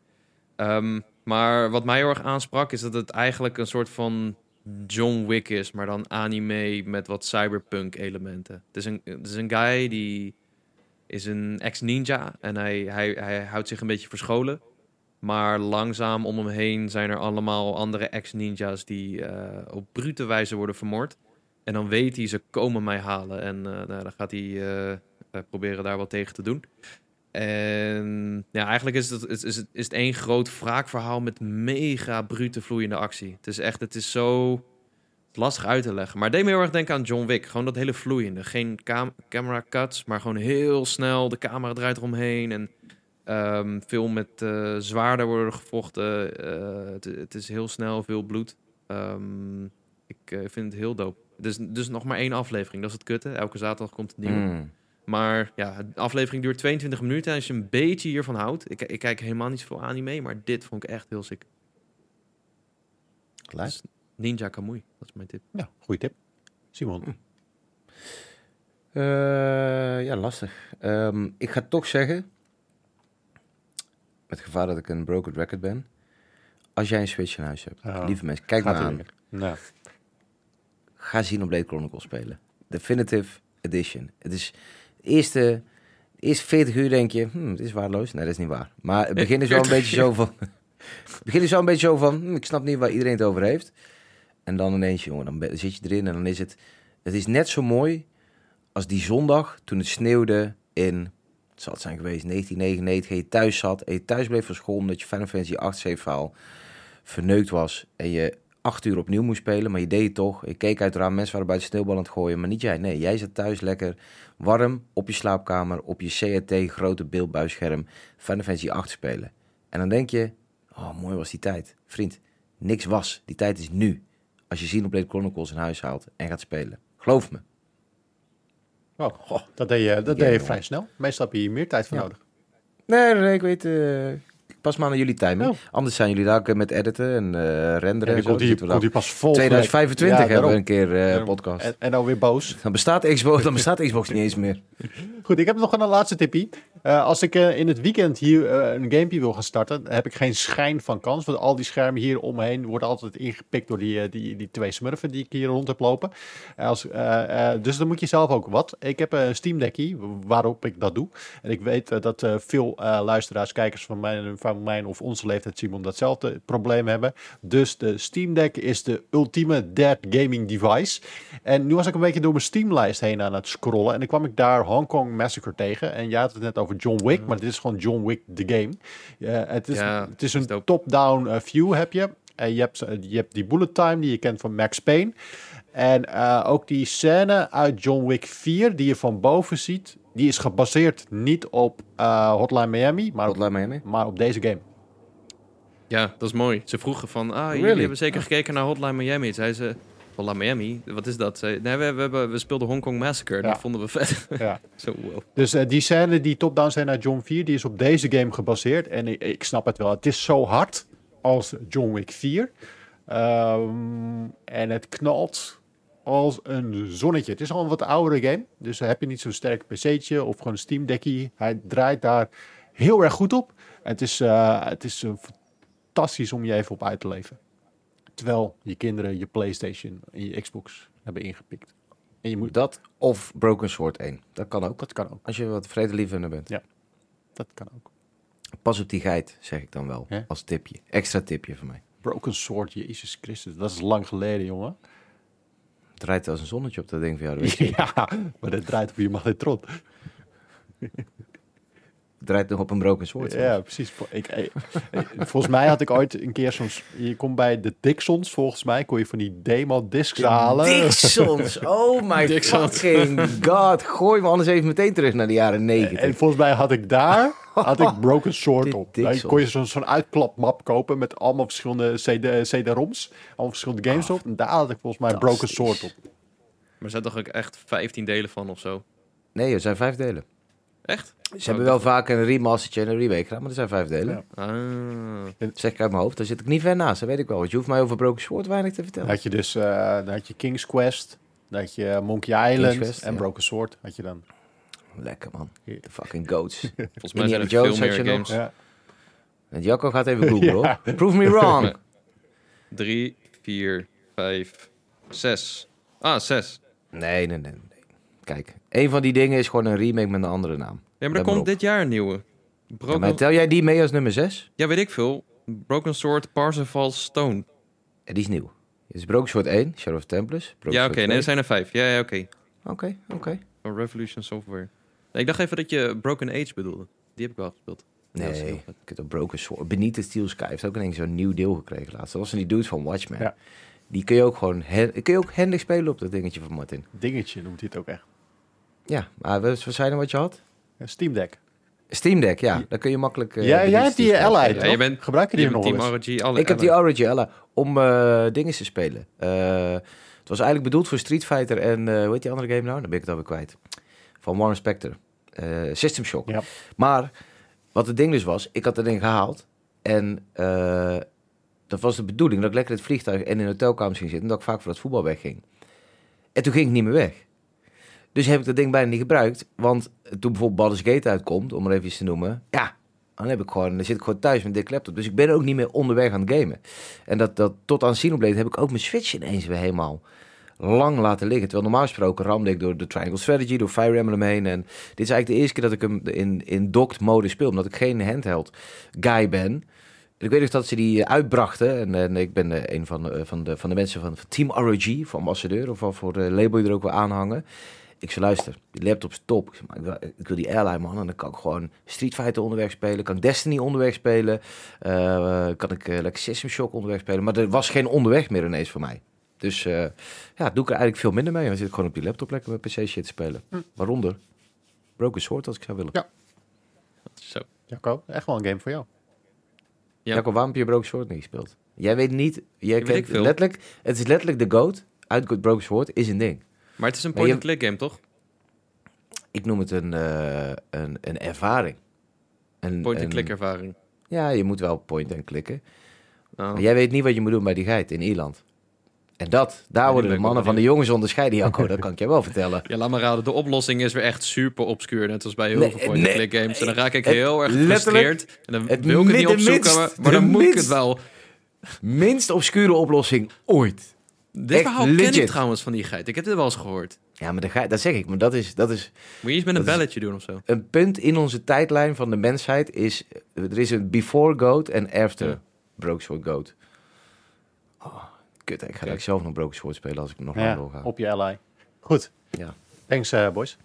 Ehm, maar wat mij heel erg aansprak is dat het eigenlijk een soort van John Wick is, maar dan anime met wat cyberpunk elementen. Het is een, het is een guy die is een ex-ninja en hij, hij, hij houdt zich een beetje verscholen. Maar langzaam om hem heen zijn er allemaal andere ex-ninja's die uh, op brute wijze worden vermoord. En dan weet hij, ze komen mij halen. En uh, nou, dan gaat hij uh, proberen daar wat tegen te doen. En ja, eigenlijk is het, is, het, is het één groot wraakverhaal met mega brute vloeiende actie. Het is echt, het is zo lastig uit te leggen. Maar het deed me heel erg denken aan John Wick. Gewoon dat hele vloeiende. Geen cam camera cuts, maar gewoon heel snel. De camera draait eromheen. En um, veel met uh, zwaarden worden gevochten. Uh, het, is heel snel, veel bloed. Um, ik uh, vind het heel dope. Dus, dus nog maar één aflevering. Dat is het kutte. Elke zaterdag komt het nieuw. Mm. Maar ja, de aflevering duurt 22 minuten. En als je een beetje hiervan houdt... Ik, ik kijk helemaal niet zoveel anime, maar dit vond ik echt heel sick. Dus Ninja Kamui, dat is mijn tip. Ja, goede tip. Simon? Hm. Uh, ja, lastig. Um, ik ga toch zeggen... Met gevaar dat ik een broken record ben... Als jij een Switch in huis hebt, oh. lieve mensen, kijk maar aan. Nou ga Xenoblade Chronicles spelen. Definitive Edition. Het is eerste, de eerste 40 uur denk je, hm, het is waardeloos. Nee, dat is niet waar. Maar het begin is wel een beetje zo van... het begin is wel een beetje zo van, hm, ik snap niet waar iedereen het over heeft. En dan ineens, jongen, dan zit je erin en dan is het... Het is net zo mooi als die zondag toen het sneeuwde in... Het zal het zijn geweest, 1999, en je thuis zat en je thuis bleef van school omdat je Final Fantasy 8 save file verneukt was en je acht uur opnieuw moest spelen, maar je deed het toch. Ik keek uit raam, mensen waren buiten sneeuwbal aan het gooien, maar niet jij. Nee, jij zat thuis lekker warm op je slaapkamer, op je CRT grote beeldbuisscherm Final Fantasy 8 spelen. En dan denk je, oh mooi was die tijd. Vriend, niks was. Die tijd is nu. Als je Xenoblade Chronicles in huis haalt en gaat spelen. Geloof me. Oh, dat deed je, dat deed je vrij snel. Meestal heb je hier meer tijd voor nodig. Nee, nee, ik weet... Uh, pas maar naar jullie timing. Oh. Anders zijn jullie daar ook met editen en uh, renderen. en, komt die, die pas vol. 2025 ja, hebben we een keer uh, podcast. En, en dan weer boos. Dan bestaat Xbox, dan bestaat Xbox niet eens meer. Goed, ik heb nog een laatste tipje. Uh, als ik uh, in het weekend hier uh, een gamepje wil gaan starten, heb ik geen schijn van kans. Want al die schermen hier omheen worden altijd ingepikt door die, die, die twee smurfen die ik hier rond heb lopen. Dus dan moet je zelf ook wat. Ik heb een Steam Deckje waarop ik dat doe. En ik weet dat veel luisteraars, kijkers van mijn, van mijn of onze leeftijd, Simon, datzelfde probleem hebben. Dus de Steam Deck is de ultieme dead gaming device. En nu was ik een beetje door mijn Steam-lijst heen aan het scrollen. En dan kwam ik daar Hong Kong Massacre tegen. En jij had het net over John Wick, maar dit is gewoon John Wick the game. Uh, het, is, het is een top-down uh, view heb je. En je hebt, je hebt die bullet time die je kent van Max Payne. En uh, ook die scène uit John Wick 4 die je van boven ziet, die is gebaseerd niet op Hotline Miami, maar, Hotline op, Miami, maar op deze game. Ja, dat is mooi. Ze vroegen van, ah, jullie hebben zeker gekeken naar Hotline Miami. Zei ze, La Miami, wat is dat? Nee, we, we, we, we speelden Hong Kong Massacre. Ja. Dat vonden we vet. Ja. Zo, wow. Dus uh, die scène die top-down zijn naar John 4, die is op deze game gebaseerd. En ik, ik, snap het wel. Het is zo hard als John Wick 4. Um, ehm, en het knalt als een zonnetje. Het is al een wat oudere game. Dus heb je niet zo'n sterk PC'tje of gewoon een Steam Deckje. Hij draait daar heel erg goed op. En het is, uh, het is fantastisch om je even op uit te leven. Terwijl je kinderen je PlayStation en je Xbox hebben ingepikt. En je moet dat of Broken Sword 1. Dat kan ook. Dat kan ook. Als je wat vredelievender bent. Ja, dat kan ook. Pas op die geit, zeg ik dan wel. Als tipje. Extra tipje voor mij. Broken Sword, Jezus Christus. Dat is lang geleden, jongen. Het draait als een zonnetje op dat ding van jou. ja, maar dat draait op je magnetron draait nog op een broken soort. Ja, precies. Ik, volgens mij had ik ooit een keer zo'n... Je komt bij de Dixons, volgens mij, kon je van die demo-discs halen. Dixons! Oh my fucking god. Gooi me anders even meteen terug naar de jaren 90. En volgens mij had ik daar had ik Broken Sword op. Dan kon je zo'n zo'n uitklapmap kopen met allemaal verschillende CD-ROMs. allemaal verschillende games op. En daar had ik volgens mij Broken Sword op. Maar er zijn toch ook echt 15 delen van of zo? Nee, er zijn vijf delen. Echt? Ze hebben wel vaak een remastertje en een remake gedaan, maar er zijn vijf delen. Ja. Ah. zeg ik uit mijn hoofd, daar zit ik niet ver naast, dat weet ik wel. Want je hoeft mij over Broken Sword weinig te vertellen. Had je dus uh, dan had je King's Quest, dan had je Monkey Island en Broken Sword had je dan. Lekker man, de fucking goats. Volgens mij zijn er veel meer games. Ja. En Jacco gaat even googlen hoor. Prove me wrong. 3, 4, 5, 6. Ah, 6. Nee, nee, nee. Kijk, een van die dingen is gewoon een remake met een andere naam. Ja, maar er komt dit jaar een nieuwe. Broken... maar tel jij die mee als nummer 6? Ja, weet ik veel. Broken Sword Parsifal Stone. Ja, die is nieuw. Het is Broken Sword 1, Shadow of Templars. ja, oké. Nee, er zijn er vijf. Ja, ja, oké. Oké, oké. Van Revolution Software. Nee, ik dacht even dat je Broken Age bedoelde. Die heb ik wel gespeeld. Nee, ik heb ook Broken Sword. Beneath the Steel Sky heeft ook ineens zo'n nieuw deel gekregen laatst. Dat was een die dude van Watchmen. Ja. Die kun je ook gewoon kun je ook handig spelen op dat dingetje van Martin. Dingetje noemt hij het ook echt. Ja, maar we zeiden wat je had? Steam Deck. Steam Deck, ja. Dan kun je makkelijk... Uh, ja, jij hebt die Ally, ja, je bent, Gebruik je die nog Team ROG Ik heb die ROG Ally om uh, dingen te spelen. Uh, het was eigenlijk bedoeld voor Street Fighter en... Uh, hoe heet die andere game nou? Dan ben ik het alweer kwijt. Van Warren Spector. System Shock. Ja. Maar wat het ding dus was, ik had het ding gehaald. En dat was de bedoeling dat ik lekker in het vliegtuig en in de hotelkamer ging zitten. En dat ik vaak voor het voetbal wegging. En toen ging ik niet meer weg. Dus heb ik dat ding bijna niet gebruikt. Want toen bijvoorbeeld Baldur's Gate uitkomt, om er even iets te noemen. Ja, dan, heb ik gewoon, dan zit ik gewoon thuis met dikke laptop. Dus ik ben ook niet meer onderweg aan het gamen. En dat, dat tot aan Xenoblade heb ik ook mijn Switch ineens weer helemaal lang laten liggen. Terwijl normaal gesproken ramde ik door de Triangle Strategy, door Fire Emblem heen. En dit is eigenlijk de eerste keer dat ik hem in, in docked mode speel. Omdat ik geen handheld guy ben. Ik weet nog dat ze die uitbrachten. En, en ik ben uh, een van, uh, van, de, van de mensen van, Team ROG, voor ambassadeur. Of voor de label je er ook wel aanhangen. Ik zei, luister, die laptop is top. Ik, zei, maar ik, wil, ik wil die airline, man. En dan kan ik gewoon Street Fighter onderweg spelen. Kan Destiny onderweg spelen. Uh, kan ik uh, lekker System Shock onderweg spelen. Maar er was geen onderweg meer ineens voor mij. Dus uh, ja, doe ik er eigenlijk veel minder mee. Dan zit ik gewoon op die laptop lekker met PC shit te spelen. Hm. Waaronder Broken Sword als ik zou willen. Ja. Zo. Jacco, echt wel een game voor jou. Ja. Jacco, waarom heb je Broken Sword niet gespeeld? Jij weet niet, jij kent letterlijk, het is letterlijk de GOAT uit Broken Sword is een ding. Maar het is een point-and-click game, toch? ik noem het een, uh, een, een ervaring. Point-and-click ervaring. Ja, je moet wel point-en-klikken. Oh. Jij weet niet wat je moet doen bij die geit in Ierland. En dat, daar worden de mannen van de jongens onderscheiden, Jacco. dat kan ik je wel vertellen. Ja, laat maar raden. De oplossing is weer echt super obscuur. Net als bij heel veel point-and-click games. En dan raak ik heel erg gefrustreerd. En dan wil ik het niet opzoeken, maar, maar dan moet ik het wel. Minst obscure oplossing ooit. Dit verhaal legit. ken ik trouwens van die geit. Ik heb dit wel eens gehoord. Ja, maar dat, dat zeg ik. Maar dat is, dat is... Moet je iets met een belletje doen of zo? Een punt in onze tijdlijn van de mensheid is... Er is een before goat en after ja. Broke Sword Goat. Oh, kut, ik ga okay. zelf nog Broken Sword spelen als ik nog ja, door ga. op je ally. Goed. Ja. Thanks, uh, boys.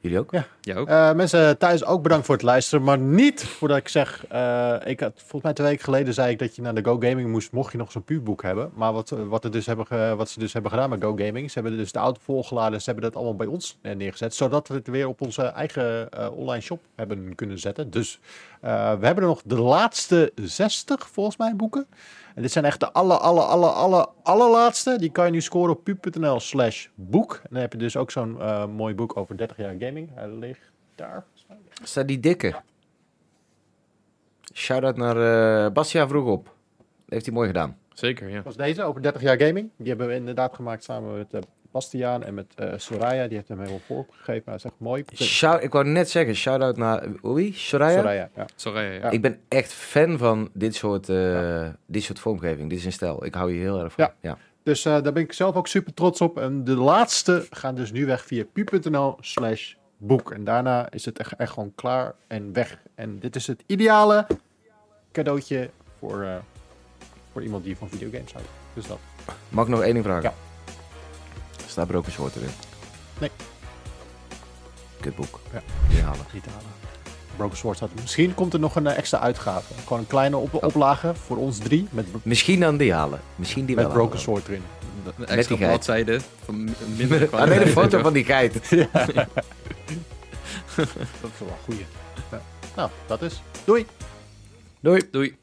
Jullie ook? Ja. ja ook. Uh, mensen thuis ook bedankt voor het luisteren. Maar niet voordat ik zeg... Uh, ik had, volgens mij twee weken geleden zei ik dat je naar de Go Gaming moest... mocht je nog zo'n puurboek hebben. Maar wat, wat, er dus hebben, wat ze dus hebben gedaan met Go Gaming... ze hebben dus de auto volgeladen. Ze hebben dat allemaal bij ons neergezet. Zodat we het weer op onze eigen uh, online shop hebben kunnen zetten. Dus we hebben er nog de laatste 60 volgens mij boeken. En dit zijn echt de alle, alle, alle, alle, allerlaatste. Die kan je nu scoren op pu.nl slash boek. En dan heb je dus ook zo'n uh, mooi boek over 30 jaar gaming. Hij ligt daar. Staat die dikke? Ja. Shout-out naar uh, Bastia vroeg op. heeft hij mooi gedaan. Zeker, ja. Dat was deze over 30 jaar gaming. Die hebben we inderdaad gemaakt samen met uh, Bastiaan en met uh, Soraya. Die heeft hem helemaal voorgegeven. Dat is echt mooi. Shout, ik wou net zeggen, shout-out naar wie? Soraya? Soraya, ja. Soraya, ja. Ik ben echt fan van dit soort, uh, ja. dit soort vormgeving. Dit is een stijl. Ik hou hier heel erg van. Ja. ja. Dus uh, daar ben ik zelf ook super trots op. En de laatste gaan dus nu weg via pu.nl slash boek. En daarna is het echt, echt gewoon klaar en weg. En dit is het ideale cadeautje voor, voor iemand die van videogames houdt. Dus dat. Mag ik nog één ding vragen? Ja. Staat Broken Sword erin? Nee. Kutboek. Ja. Die halen. Niet halen. Broken Sword staat Misschien komt er nog een extra uitgave. Gewoon een kleine op oh. oplage voor ons drie. Met Misschien dan die halen. Misschien die met wel Broken Sword erin. Een extra bladzijde van minder Alleen een foto van die geit. ja. dat is wel een goeie. Ja. Nou, dat is. Doei. Doei. Doei.